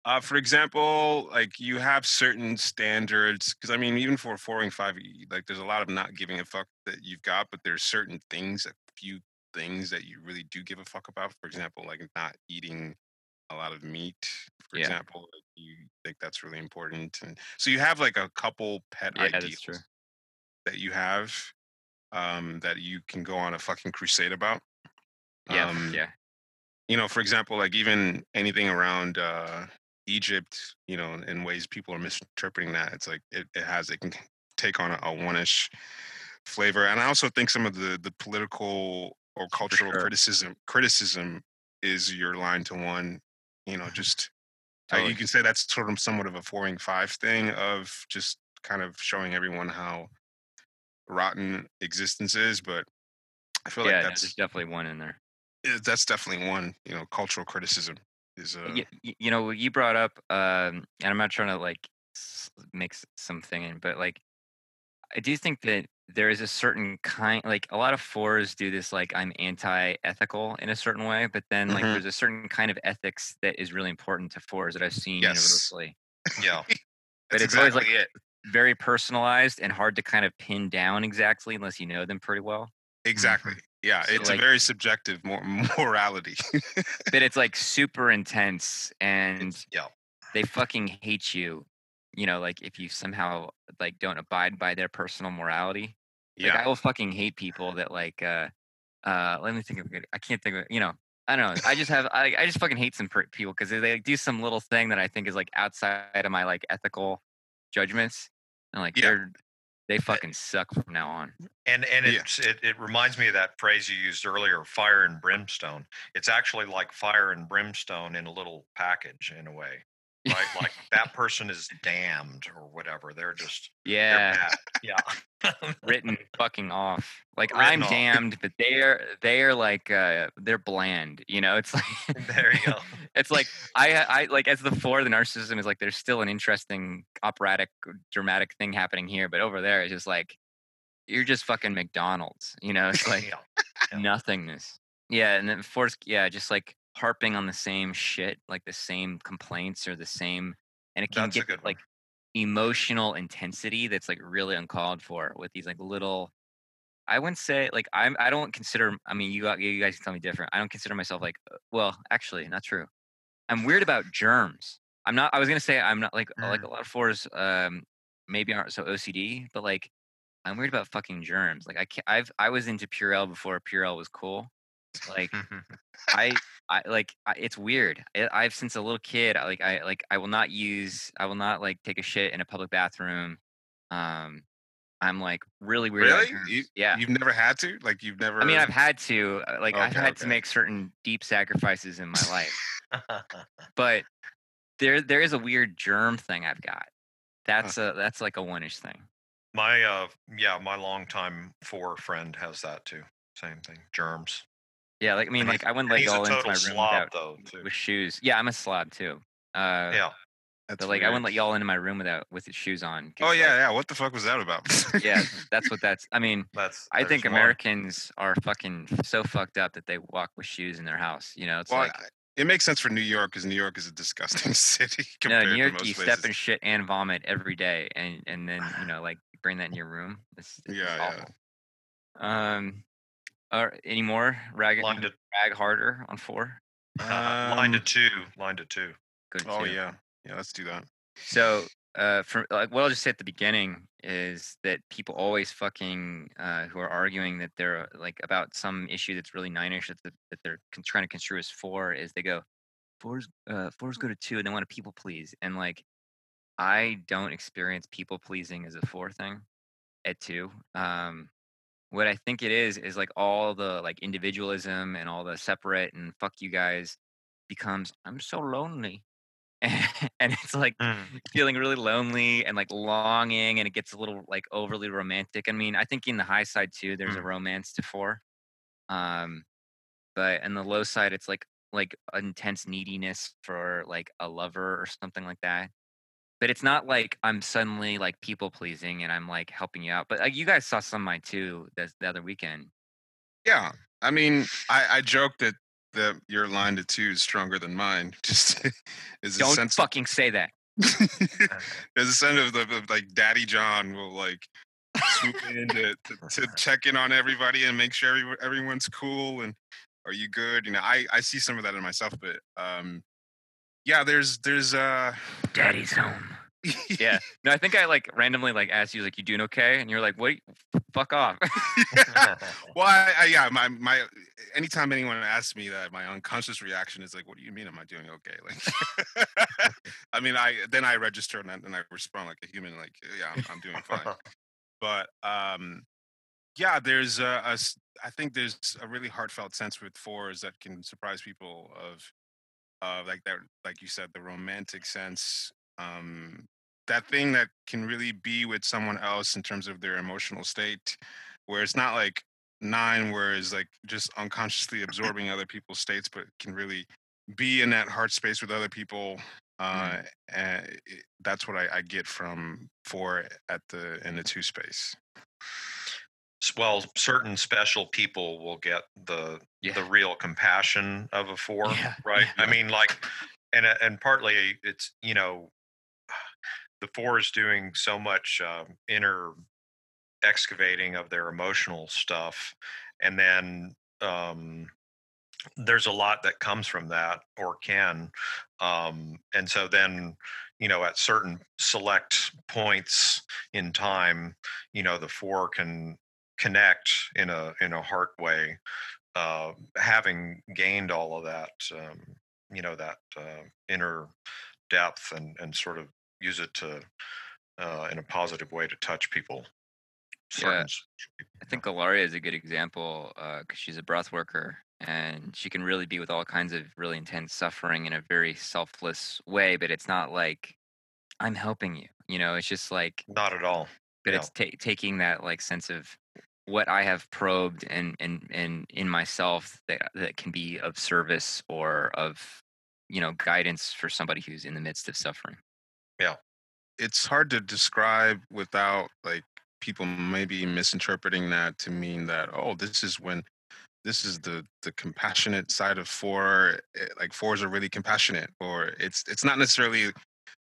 Uh, for example, like you have certain standards because I mean, even for four and five, like there's a lot of not giving a fuck that you've got, but there's certain things, a few things that you really do give a fuck about. For example, like not eating a lot of meat, for Yeah. example, like you think that's really important, and so you have like a couple pet Yeah, that's ideals true. that you have um, that you can go on a fucking crusade about. Yeah, Um, yeah, you know, for example, like even anything around uh, Egypt, you know, in ways people are misinterpreting that. It's like it, it has it can take on a, a one-ish flavor, and I also think some of the the political or cultural sure. criticism criticism is your line to one. You know, just uh, you can say that's sort of somewhat of a four and five thing of just kind of showing everyone how rotten existence is, but I feel yeah. like that's there's definitely one in there. That's definitely one you know cultural criticism is uh Y- y- you know, you brought up, um, and I'm not trying to like mix something in, but like, I do think that there is a certain kind, like a lot of fours do this, like I'm anti-ethical in a certain way, but then like Mhm. there's a certain kind of ethics that is really important to fours that I've seen Yes. universally. yeah. But it's always, like, it Very personalized and hard to kind of pin down exactly unless you know them pretty well. exactly yeah So, it's like- a very subjective mor- morality But it's like super intense and It's, yeah. they fucking hate you you know like if you somehow like don't abide by their personal morality like yeah i will fucking hate people that like uh uh let me think of it i can't think of you know i don't know i just have i, I just fucking hate some people because they like, do some little thing that i think is like outside of my like ethical judgments and like Yeah. they're they eh, fucking suck from now on And and Yeah. it's, it it reminds me of that phrase you used earlier, fire and brimstone. It's actually like fire and brimstone in a little package in a way. Right? like that person is damned or whatever. They're just they're yeah. Yeah. written fucking off. Like Written I'm off. damned, but they're they're like uh they're bland. You know, it's like there you go. it's like I I like as the four, the narcissism is like there's still an interesting operatic dramatic thing happening here, but over there it's just like you're just fucking McDonald's. You know, it's like yeah. Yeah. nothingness. Yeah, and then fourth, yeah, just like harping on the same shit, like the same complaints or the same, and it can That's get like emotional intensity that's like really uncalled for with these like little. I wouldn't say like I'm. I don't consider. I mean, you you guys can tell me different. I don't consider myself like. uh, Well, actually, not true. I'm weird about germs. I'm not. I was gonna say I'm not like like Mm. a lot of fours. Um, maybe aren't so OCD, but like I'm weird about fucking germs. Like I can't, I've I was into Purell before Purell was cool. Like I I like I, it's weird. I, I've since a little kid. I, like I like I will not use. I will not like take a shit in a public bathroom. Um, I'm like really weird. really you, yeah. you've never had to like you've never I mean, I've had to. uh, Like I've Okay, had to make certain deep sacrifices in my life, but there there is a weird germ thing I've got. That's a that's like a one-ish thing. my uh yeah, my longtime four friend has that too. Same thing. Germs. Yeah, like I mean, And like I wouldn't let y'all into my room slob without though, with shoes. Yeah, I'm a slob too. Uh, Yeah. That's but like I wouldn't let y'all into my room without with shoes on. oh like, yeah yeah what the fuck was that about yeah, that's what that's. I mean, That's I think one. Americans are fucking so fucked up that they walk with shoes in their house. You know, it's well like it makes sense for new york because new york is a disgusting city no, New York, most you places. step in shit and vomit every day, and and then you know like bring that in your room. It's, it's Yeah, yeah. Um, are any more rag line to rag harder on four? line to Um, two. Line to two. Good. oh too. yeah yeah let's do that So uh, for like what I'll just say at the beginning is that people always fucking uh, who are arguing that they're uh, like about some issue that's really nine-ish that, the, that they're con- trying to construe as four is they go fours uh fours go to two and they want to people please and like I don't experience people pleasing as a four thing at two. Um, what I think it is is like all the like individualism and all the separate and fuck you guys becomes I'm so lonely. and it's like Mm. feeling really lonely and like longing and it gets a little like overly romantic. I mean, I think in the high side too, there's a Mm. romance to four. Um but in the low side it's like like intense neediness for like a lover or something like that. But it's not like I'm suddenly like people pleasing and I'm like helping you out. But like you guys saw some of mine too this the other weekend. Yeah, I mean, I, I joke that that your line to two is stronger than mine. Just is Don't sense. fucking say that. There's a sense of, the, of like Daddy John will like swoop in to, to, to check in on everybody and make sure every, everyone's cool and are you good? You know, I I see some of that in myself, but um, yeah, there's there's uh, Daddy's home. Yeah. No, I think I like randomly like asked you like you doing okay? And you're like, what fuck off. well, I, I, yeah, my my. Anytime anyone asks me that, my unconscious reaction is like, "What do you mean? Am I doing okay?" Like, I mean, I then I register and, I- and I respond like a human, like, "Yeah, I'm, I'm doing fine." but um, yeah, there's a, a s- I think there's a really heartfelt sense with fours that can surprise people of, of like that, like you said, the romantic sense. Um, that thing that can really be with someone else in terms of their emotional state, where it's not like nine, where it's like just unconsciously absorbing other people's states, but can really be in that heart space with other people. Uh, and it, that's what I, I get from four at the in the two space. Well certain special people will get the Yeah. the real compassion of a four Yeah, right i mean like and uh, and partly it's you know the four is doing so much um, inner excavating of their emotional stuff and then um there's a lot that comes from that or can um and so then you know at certain select points in time you know the four can connect in a in a heart way uh having gained all of that um you know that uh, inner depth and and sort of use it to uh in a positive way to touch people Yeah. I think Ilaria is a good example because she's a breath worker and she can really be with all kinds of really intense suffering in a very selfless way. But it's not like I'm helping you, you know. It's just like, not at all but it's ta- taking that like sense of what I have probed and and and in myself that that can be of service or of you know guidance for somebody who's in the midst of suffering. Yeah. It's hard to describe without like people maybe misinterpreting that to mean that oh this is when this is the the compassionate side of four eh, like fours are really compassionate or it's it's not necessarily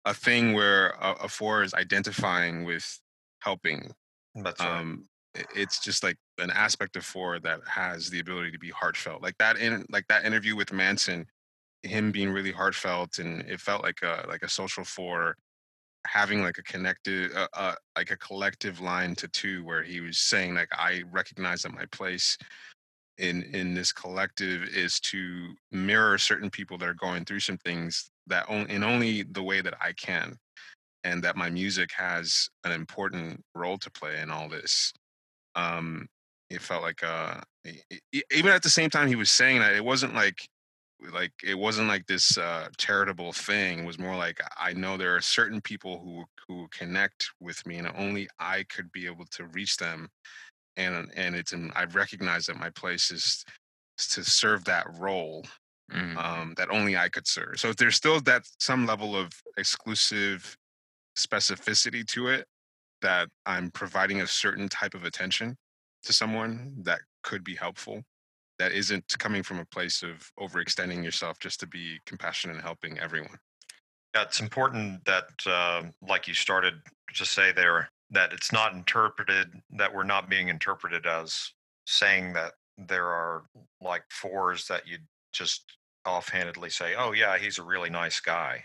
a thing where a, a four is identifying with helping that's right um it's just like an aspect of four that has the ability to be heartfelt like that in like that interview with manson him being really heartfelt and it felt like a like a social four having like a connected uh, uh, like a collective line to two where he was saying like i recognize that my place in in this collective is to mirror certain people that are going through some things that on, in only the way that i can and that my music has an important role to play in all this um it felt like uh e- even at the same time he was saying that it wasn't like like it wasn't like this uh charitable thing it was more like i know there are certain people who who connect with me and only i could be able to reach them and and it's and i recognize that my place is to serve that role Mm. um, that only I could serve. So there's still that some level of exclusive specificity to it that I'm providing a certain type of attention to someone that could be helpful. That isn't coming from a place of overextending yourself just to be compassionate and helping everyone. Yeah, it's important that, uh, like you started to say there, that it's not interpreted, that we're not being interpreted as saying that there are like fours that you just offhandedly say, oh, yeah, he's a really nice guy.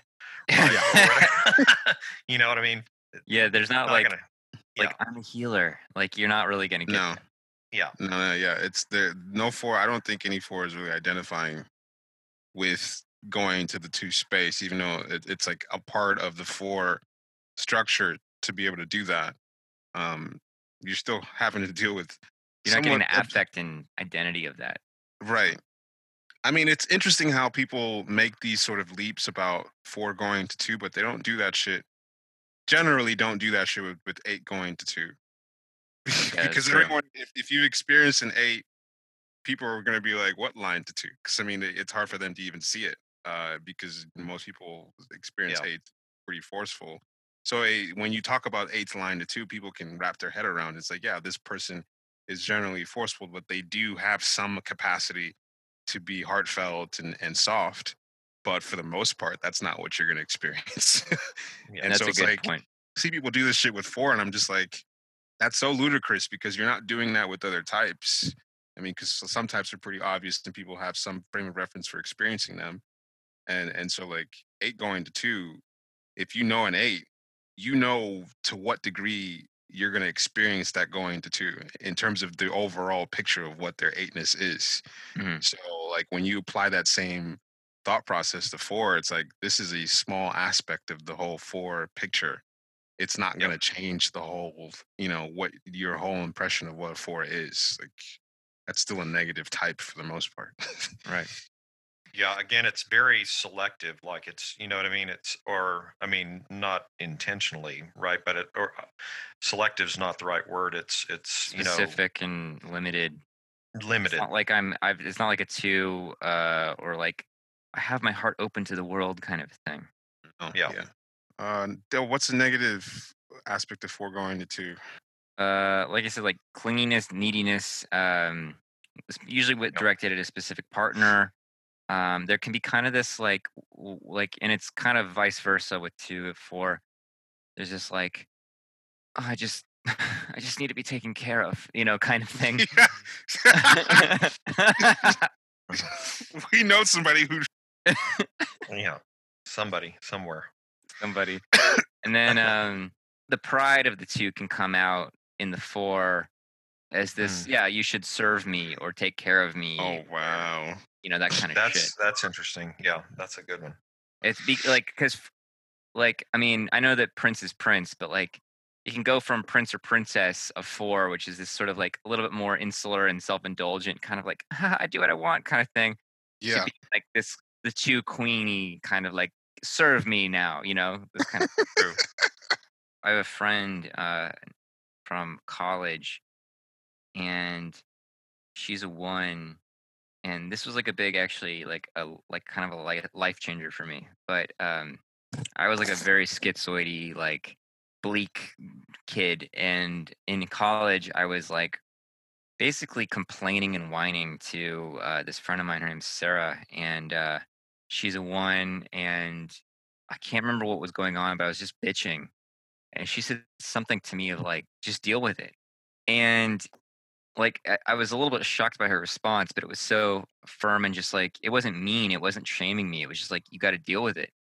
you know what I mean? Yeah, there's not Not like gonna- like yeah. I'm a healer. Like you're not really gonna get No, that. yeah. no, no, yeah. It's there. No four. I don't think any four is really identifying with going to the two space, even though it, it's like a part of the four structure to be able to do that. Um, you're still having to deal with You're not getting somewhat the ob- affect and identity of that. Right. I mean, it's interesting how people make these sort of leaps about four going to two, but they don't do that shit. Generally, don't do that shit with, with eight going to two. that's because everyone, if, if you experience an eight, people are going to be like, what line to two? Because I mean, it- it's hard for them to even see it uh, because most people experience Yeah. eight pretty forceful. So a, when you talk about eighth line to two, people can wrap their head around. It's like, yeah, this person is generally forceful, but they do have some capacity to be heartfelt and, and soft. But for the most part, that's not what you're going to experience. Yeah. and That's so a it's good like, point. see people do this shit with four, and I'm just like, that's so ludicrous because you're not doing that with other types. I mean, because some types are pretty obvious, and people have some frame of reference for experiencing them, and and so like eight going to two, if you know an eight, you know to what degree you're going to experience that going to two in terms of the overall picture of what their eightness is. Mhm. So like when you apply that same thought process to four, it's like this is a small aspect of the whole four picture. It's not going to change the whole, you know, what your whole impression of what a four is. Like that's still a negative type for the most part. Right. Yeah, again, it's very selective. Like it's, you know what I mean? It's, or I mean, not intentionally, right? But it, or uh, selective is not the right word. It's, it's, you Specific and limited. know, It's limited. not like I'm. I've. It's not like a two, uh, or like I have my heart open to the world kind of thing. Oh, Yeah. Uh, Dale, what's the negative aspect of four going to two? Uh, like I said, like clinginess, neediness. Um, usually with directed at a specific partner. Um, there can be kind of this like, like, and it's kind of vice versa with two, or four. There's just like, "Oh, I just, I just need to be taken care of, you know, kind of thing. we know somebody who Yeah. Somebody, somewhere. somebody. And then um, the pride of the two can come out in the four as this, Mm. yeah, you should serve me or take care of me. Oh or, wow. You know, that kind of That's, shit. that's interesting. Yeah. That's a good one. It's be, like, because, like, I mean, I know that Prince is Prince, but like, you can go from Prince or Princess of four, which is this sort of like a little bit more insular and self indulgent, kind of like, I do what I want kind of thing. Yeah. like this, the two queenie kind of like, serve me now, you know, this kind of. I have a friend uh, from college, and she's a one, and this was like a big, actually, like a like kind of a life changer for me. But um, I was like a very schizoidy, like bleak kid, and in college, I was like basically complaining and whining to uh, this friend of mine. Her name's Sarah, and uh, she's a one, and I can't remember what was going on, but I was just bitching and she said something to me of like just deal with it and like I- was a little bit shocked by her response but it was so firm and just like it wasn't mean it wasn't shaming me it was just like you got to deal with it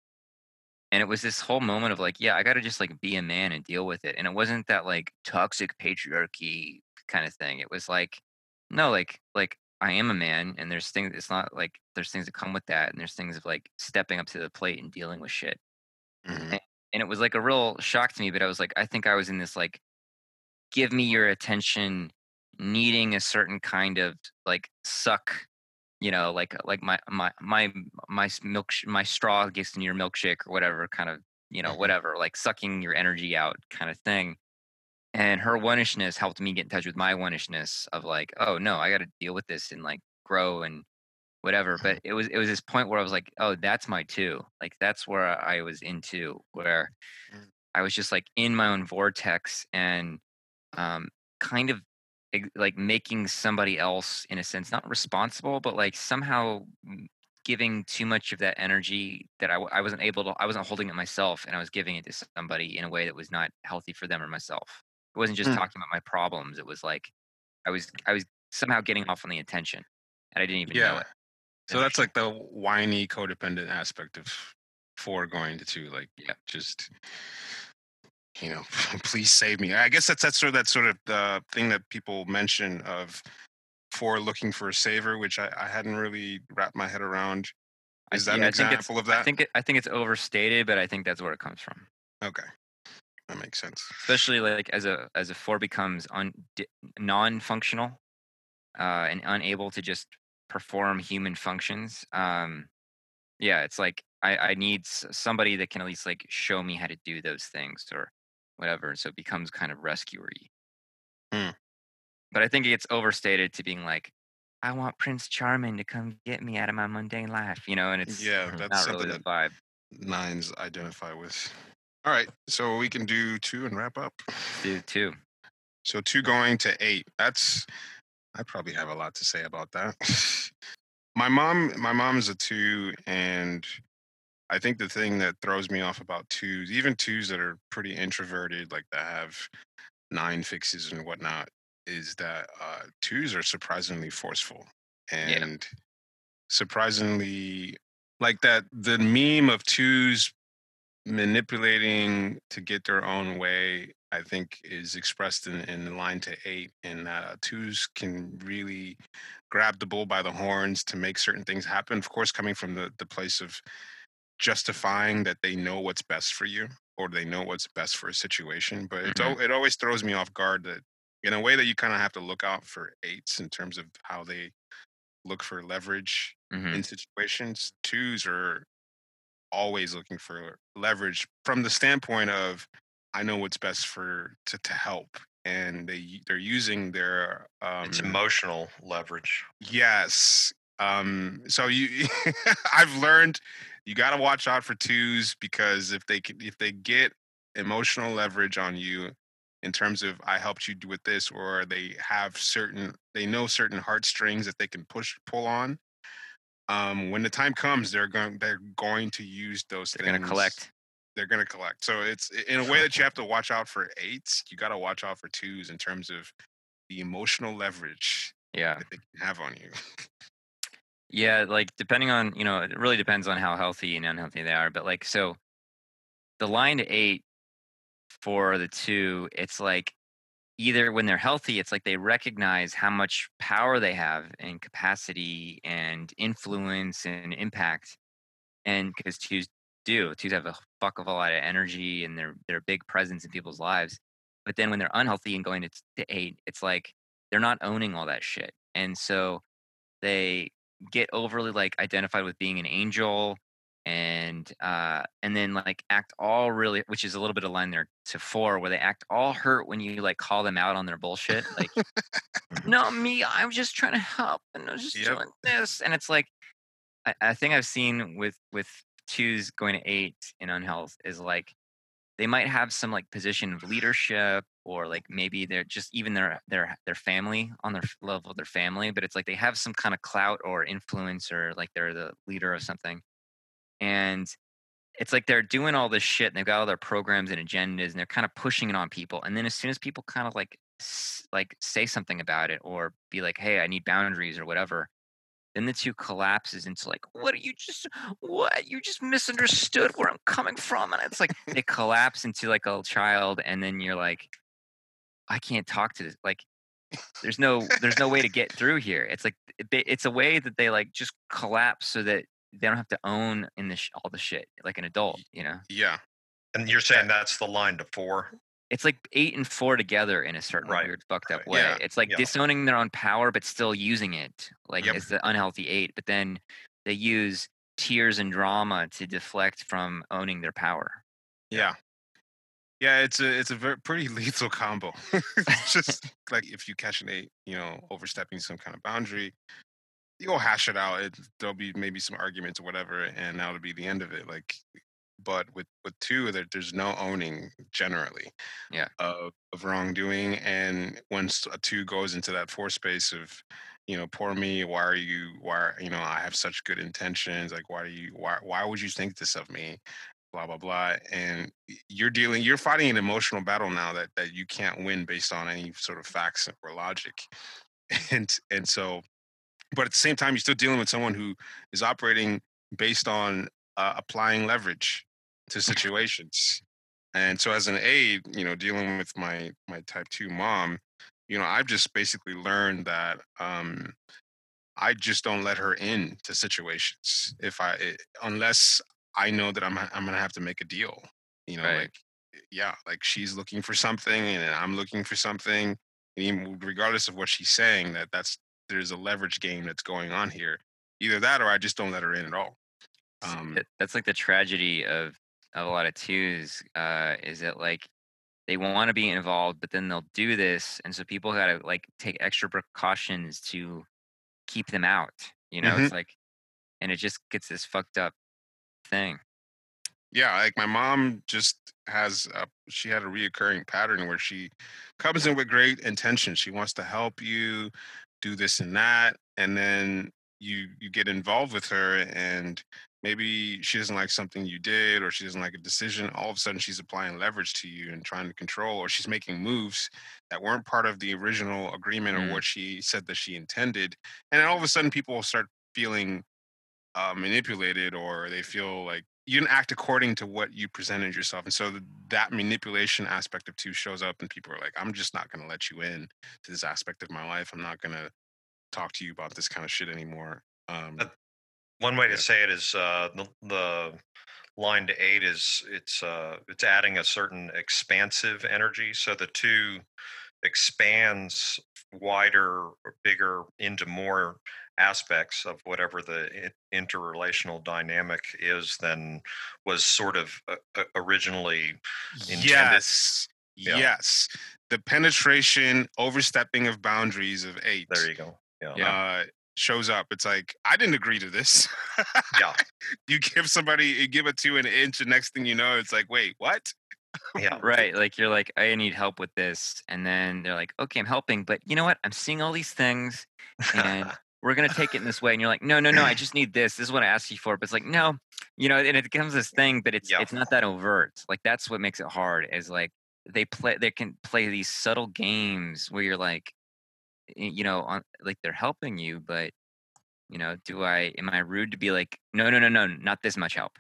and it was this whole moment of like yeah i got to just like be a man and deal with it and it wasn't that like toxic patriarchy kind of thing it was like no like like i am a man and there's things it's not like there's things that come with that and there's things of like stepping up to the plate and dealing with shit Mhm. and it was like a real shock to me but i was like i think i was in this like give me your attention needing a certain kind of like suck you know like like my my my my milk my straw gets in your milkshake or whatever kind of you know Mhm. whatever like sucking your energy out kind of thing and her oneishness helped me get in touch with my oneishness of like oh no i got to deal with this and like grow and whatever but it was it was this point where i was like oh that's my two like that's where i was into where Mm. i was just like in my own vortex and um kind of like making somebody else in a sense not responsible but like somehow giving too much of that energy that I, I wasn't able to i wasn't holding it myself and i was giving it to somebody in a way that was not healthy for them or myself it wasn't just Mm. talking about my problems it was like i was i was somehow getting off on the attention and i didn't even know it So that's like the whiny codependent aspect of four going to two. Like, Yeah. just you know, please save me. I guess that's that's sort of that sort of the thing that people mention of four looking for a saver, which I, I hadn't really wrapped my head around. Is that yeah, an I think it's- example of I think it, I think it's overstated, but I think that's where it comes from. okay, that makes sense. Especially like as a as a four becomes un, non-functional uh, and unable to just perform human functions. Um, yeah, it's like I, I need somebody that can at least like show me how to do those things or whatever. So it becomes kind of rescuery. Hmm. But I think it gets overstated to being like, I want Prince Charming to come get me out of my mundane life, you know, and it's Yeah, that's not something really the that vibe. nines identify with. All right, so we can do two and wrap up. Do two. So two going to eight. That's I probably have a lot to say about that. my mom, my mom is a two, and I think the thing that throws me off about twos, even twos that are pretty introverted, like that have nine fixes and whatnot, is that uh, twos are surprisingly forceful and surprisingly like that. The meme of twos manipulating to get their own way i think is expressed in, in line to eight and uh, twos can really grab the bull by the horns to make certain things happen. Of course coming from the, the place of justifying that they know what's best for you or they know what's best for a situation but it's, al- it always throws me off guard that in a way that you kind of have to look out for eights in terms of how they look for leverage hmm in situations twos are always looking for leverage from the standpoint of i know what's best for to, to help and they they're using their um it's emotional leverage. yes um so you i've learned you got to watch out for twos because if they if they get emotional leverage on you in terms of i helped you with this or they have certain they know certain heartstrings that they can push pull on um when the time comes they're going they're going to use those They're things gonna collect. they're going to collect so it's in a way that you have to watch out for eights you got to watch out for twos in terms of the emotional leverage Yeah. that they can have on you Yeah, like depending on, you know, it really depends on how healthy and unhealthy they are. But like, so the line to eight for the two, it's like either when they're healthy, it's like they recognize how much power they have and capacity and influence and impact. And because twos do, twos have a fuck of a lot of energy and they're they're a big presence in people's lives. But then when they're unhealthy and going to, to eight, it's like they're not owning all that shit. And so they get overly like identified with being an angel and uh and then like act all really which is a little bit of line there to four where they act all hurt when you like call them out on their bullshit like not me i'm just trying to help and i'm just Yep. doing this and it's like I, I think i've seen with with twos going to eight in unhealth is like they might have some like position of leadership or like maybe they're just even their their their family on their level of their family but it's like they have some kind of clout or influence or like they're the leader of something and it's like they're doing all this shit and they've got all their programs and agendas and they're kind of pushing it on people and then as soon as people kind of like like say something about it or be like hey i need boundaries or whatever then the two collapses into like what are you just what? You just misunderstood where i'm coming from and it's like they collapse into like a child and then you're like i can't talk to this like there's no there's no way to get through here. It's like it's a way that they like just collapse so that they don't have to own in the sh- all the shit like an adult you know yeah And you're saying that's the line to four? it's like eight and four together in a certain Right, weird fucked up right. way. Yeah, It's like yeah. disowning their own power, but still using it, like Yep. as the unhealthy eight. But then they use tears and drama to deflect from owning their power. Yeah. Yeah, it's a it's a very pretty lethal combo. it's just like if you catch an eight, you know, overstepping some kind of boundary, you'll hash it out. It, there'll be maybe some arguments or whatever, and that'll be the end of it. Like, but with with two, there, there's no owning generally. Yeah. Of of wrongdoing, and once a two goes into that four space of, you know, poor me. Why are you? Why are- you know? I have such good intentions. Like, why do you? Why why would you think this of me? blah blah blah and you're dealing you're fighting an emotional battle now that that you can't win based on any sort of facts or logic and and so but at the same time you're still dealing with someone who is operating based on uh, applying leverage to situations. And so as an aide, you know, dealing with my my type 2 mom, you know, I've just basically learned that um I just don't let her in to situations if I eh, unless I know that I'm I'm gonna have to make a deal. You know, Right. like yeah, like she's looking for something and I'm looking for something. And even regardless of what she's saying, that that's there's a leverage game that's going on here. Either that or I just don't let her in at all. Um, that's like the tragedy of, of a lot of twos uh, is that like they want to be involved but then they'll do this and so people gotta like take extra precautions to keep them out you know it's like and it just gets this fucked up thing yeah, like my mom just has a, she had a reoccurring pattern where she comes in with great intentions. She wants to help you do this and that, and then you you get involved with her, and maybe she doesn't like something you did, or she doesn't like a decision. All of a sudden, she's applying leverage to you and trying to control, or she's making moves that weren't part of the original agreement Mm. or what she said that she intended, and then all of a sudden, people start feeling uh, manipulated or they feel like you didn't act according to what you presented yourself and so that manipulation aspect of two shows up and people are like i'm just not going to let you in to this aspect of my life i'm not going to talk to you about this kind of shit anymore um, One way Yeah. to say it is uh, the, the line to eight is it's uh, it's adding a certain expansive energy. So the two expands wider, or bigger into more aspects of whatever the interrelational dynamic is than was sort of uh, uh, originally intended. yes Yeah. yes the penetration overstepping of boundaries of eight There you go. Yeah. Yeah. uh, shows up it's like i didn't agree to this Yeah. you give somebody you give it to an inch and next thing you know it's like wait what Yeah. right like you're like i need help with this and then they're like okay i'm helping but you know what i'm seeing all these things and we're gonna take it in this way and you're like no no no i just need this this is what i asked you for but it's like no you know and it becomes this thing but it's Yeah. it's not that overt like that's what makes it hard is like they play they can play these subtle games where you're like you know on like they're helping you but you know do i am i rude to be like no no no no not this much help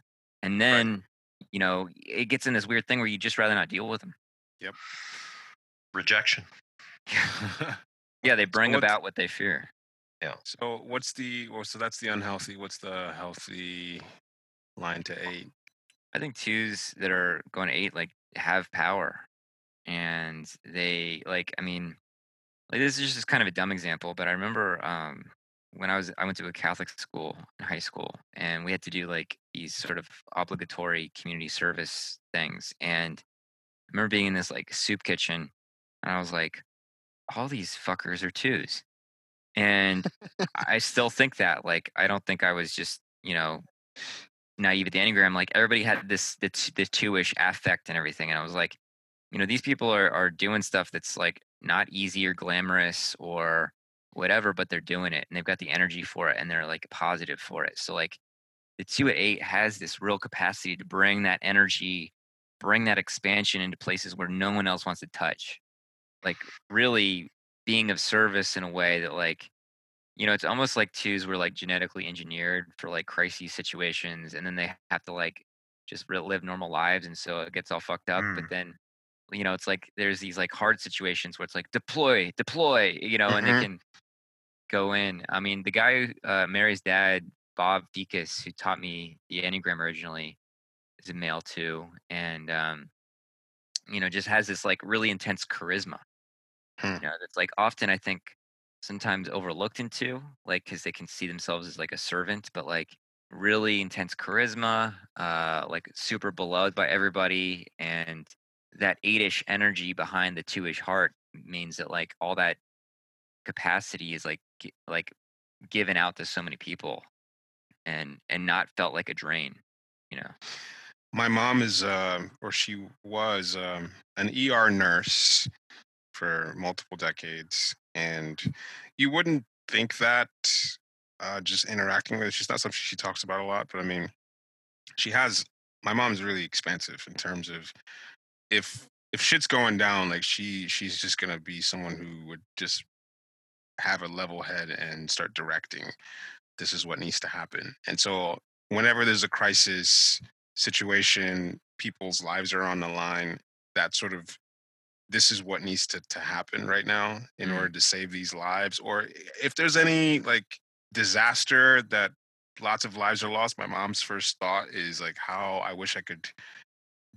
and then you know it gets in this weird thing where you just rather not deal with them Yep. Rejection. yeah they bring what's- about what they fear So what's the well, so that's the unhealthy. What's the healthy line to eight? I think twos that are going to eight like have power, and they like. I mean, like this is just kind of a dumb example, but I remember um, when I was I went to a Catholic school in high school, and we had to do like these sort of obligatory community service things, and I remember being in this like soup kitchen, and I was like, all these fuckers are twos, and I still think that like I don't think I was just you know naive at the enneagram like everybody had this the, t- the two-ish affect and everything and i was like you know these people are, are doing stuff that's like not easy or glamorous or whatever but they're doing it and they've got the energy for it and they're like positive for it so like the two at eight has this real capacity to bring that energy bring that expansion into places where no one else wants to touch like really being of service in a way that like you know it's almost like twos were like genetically engineered for like crisis situations and then they have to like just live normal lives and so it gets all fucked up but Mm. then you know it's like there's these like hard situations where it's like deploy deploy you know and they Mhm. can go in i mean the guy uh mary's dad bob Dekas, who taught me the enneagram originally is a male too and um you know just has this like really intense charisma Hmm. you know that's like often i think sometimes overlooked into like because they can see themselves as like a servant but like really intense charisma uh like super beloved by everybody and that eight-ish energy behind the two-ish heart means that like all that capacity is like like given out to so many people and and not felt like a drain you know My mom is, um, or she was, um, an ER nurse for multiple decades, and you wouldn't think that uh, just interacting with. her. She's not something she talks about a lot, but I mean, she has. My mom's really expansive in terms of if if shit's going down, like she she's just gonna be someone who would just have a level head and start directing. This is what needs to happen, and so whenever there's a crisis situation, people's lives are on the line. That sort of this is what needs to, to happen right now in Mm. order to save these lives. Or if there's any like disaster that lots of lives are lost, my mom's first thought is like how I wish I could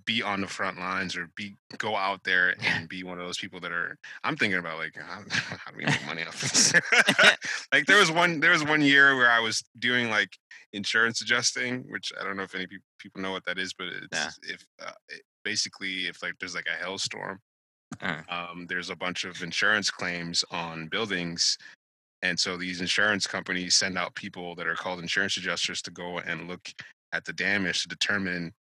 be on the front lines or be go out there and be one of those people that are i'm thinking about like how, how do we make money off this like there was one there was one year where i was doing like insurance adjusting which i don't know if any people know what that is but it's Yeah. if uh, it, basically if like there's like a hailstorm Uh. um, there's a bunch of insurance claims on buildings and so these insurance companies send out people that are called insurance adjusters to go and look at the damage to determine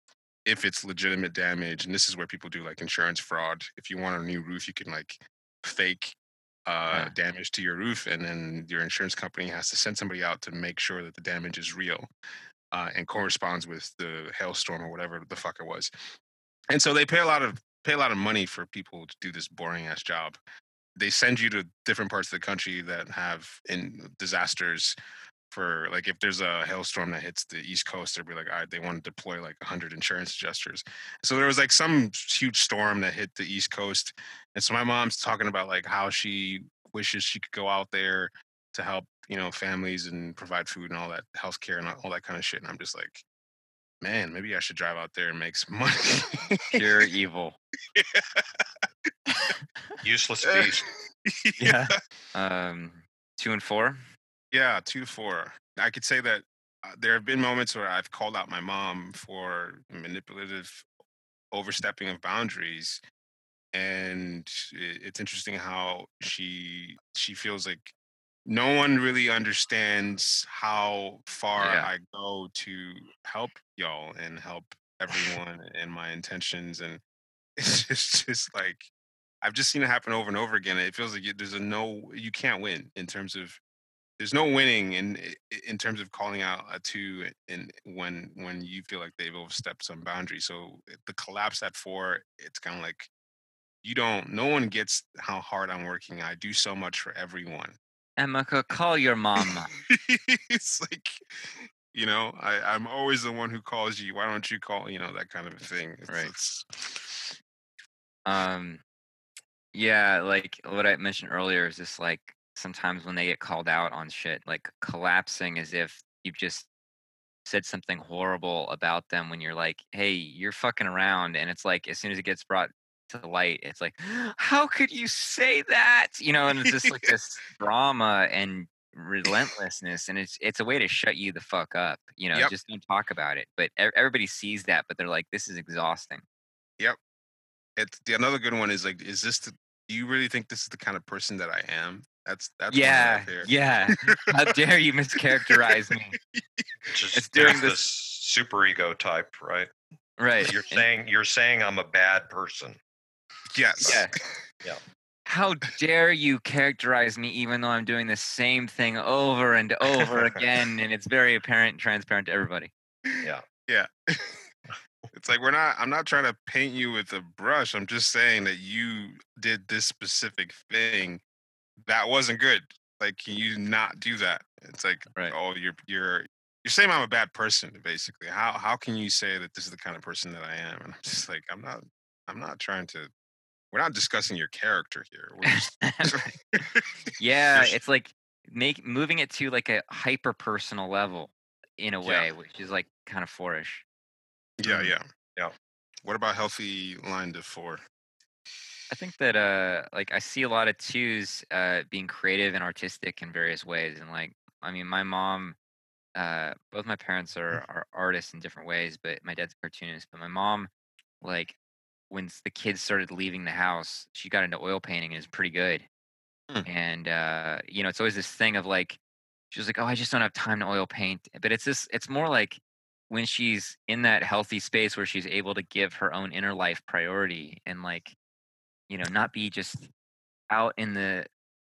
if it's legitimate damage. And this is where people do like insurance fraud. If you want a new roof, you can like fake uh, Yeah. damage to your roof, and then your insurance company has to send somebody out to make sure that the damage is real uh, and corresponds with the hailstorm or whatever the fuck it was. And so they pay a lot of pay a lot of money for people to do this boring ass job. They send you to different parts of the country that have in disasters for like if there's a hailstorm that hits the east coast they'll be like all right they want to deploy like 100 insurance adjusters so there was like some huge storm that hit the east coast and so my mom's talking about like how she wishes she could go out there to help you know families and provide food and all that health care and all that kind of shit and i'm just like man maybe i should drive out there and make some money Pure evil. Useless Uh, beast. Yeah. Um, two and four. Yeah, two to four. I could say that uh, there have been moments where I've called out my mom for manipulative overstepping of boundaries, and it's interesting how she she feels like no one really understands how far Yeah. I go to help y'all and help everyone and my intentions, and it's just, just like I've just seen it happen over and over again. It feels like there's a no, you can't win in terms of there's no winning in in terms of calling out uh, a two in when when you feel like they've overstepped some boundary. So the collapse at four, it's kind of like you don't. No one gets how hard I'm working. I do so much for everyone. Emeka, call your mom. it's like you know I, i'm always the one who calls you why don't you call you know that kind of a thing It's- Right. it's- Um, yeah, like what I mentioned earlier is just like sometimes when they get called out on shit, like collapsing as if you've just said something horrible about them when you're like, hey, you're fucking around. And it's like, as soon as it gets brought to the light, it's like, how could you say that? You know, and it's just like this drama and relentlessness. And it's it's a way to shut you the fuck up. You know, Yep. just don't talk about it. But everybody sees that, but they're like, this is exhausting. Yep. It's the another good one is like is this the do you really think this is the kind of person that i am that's that's Yeah, right yeah. How dare you mischaracterize me? Which is It's doing this- this super ego type, right? Right. You're saying you're saying I'm a bad person. Yes Yeah. yeah. How dare you characterize me even though I'm doing the same thing over and over again and it's very apparent and transparent to everybody. Yeah. Yeah it's like we're not i'm not trying to paint you with a brush i'm just saying that you did this specific thing that wasn't good like can you not do that it's like Right. oh you're you're you're saying i'm a bad person basically how how can you say that this is the kind of person that i am and i'm just like i'm not i'm not trying to we're not discussing your character here we're just yeah, it's like make moving it to like a hyper personal level in a Yeah. way, which is like kind of fourish. yeah Mm. yeah Yeah. what about healthy line to four I think that uh like I see a lot of twos uh being creative and artistic in various ways. And like I mean my mom uh both my parents are are artists in different ways, but my dad's a cartoonist. But my mom, like when the kids started leaving the house, she got into oil painting and is pretty good. Hmm. And uh, you know, it's always this thing of like she was like, Oh, I just don't have time to oil paint. But it's this it's more like when she's in that healthy space where she's able to give her own inner life priority and like you know not be just out in the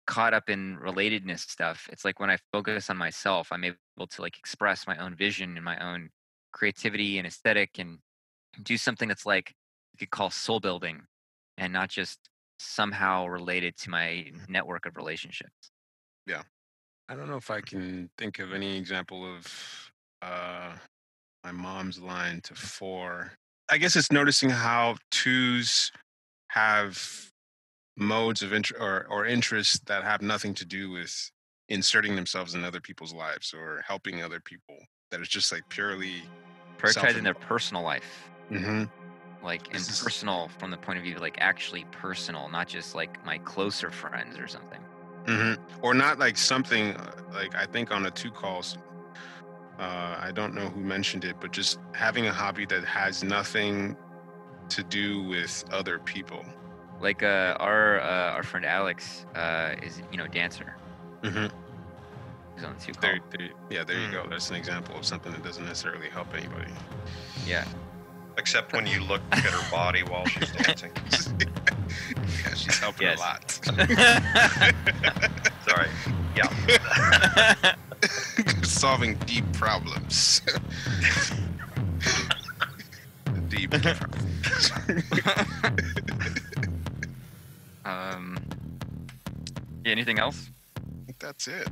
caught up in relatedness stuff it's like when i focus on myself i'm able to like express my own vision and my own creativity and aesthetic and do something that's like you could call soul building and not just somehow related to my network of relationships Yeah. I don't know if I can think of any example of uh my mom's line to four. I guess it's noticing how twos have modes of interest or, or interest that have nothing to do with inserting themselves in other people's lives or helping other people. That is just like purely Prioritizing their personal life. hmm Like and is- personal from the point of view like actually personal, not just like my closer friends or something. hmm or not like something uh, like I think on the two calls. Uh, I don't know who mentioned it, but just having a hobby that has nothing to do with other people. Like uh, our uh, our friend Alex uh, is you know dancer. hmm He's on the two call. There, there, yeah, there you go. That's an example of something that doesn't necessarily help anybody. Yeah. Except when you look at her body while she's dancing. yeah, she's helping Yes. a lot. Sorry. Yeah. Solving deep problems. deep problems. um. Yeah. Anything else? That's it.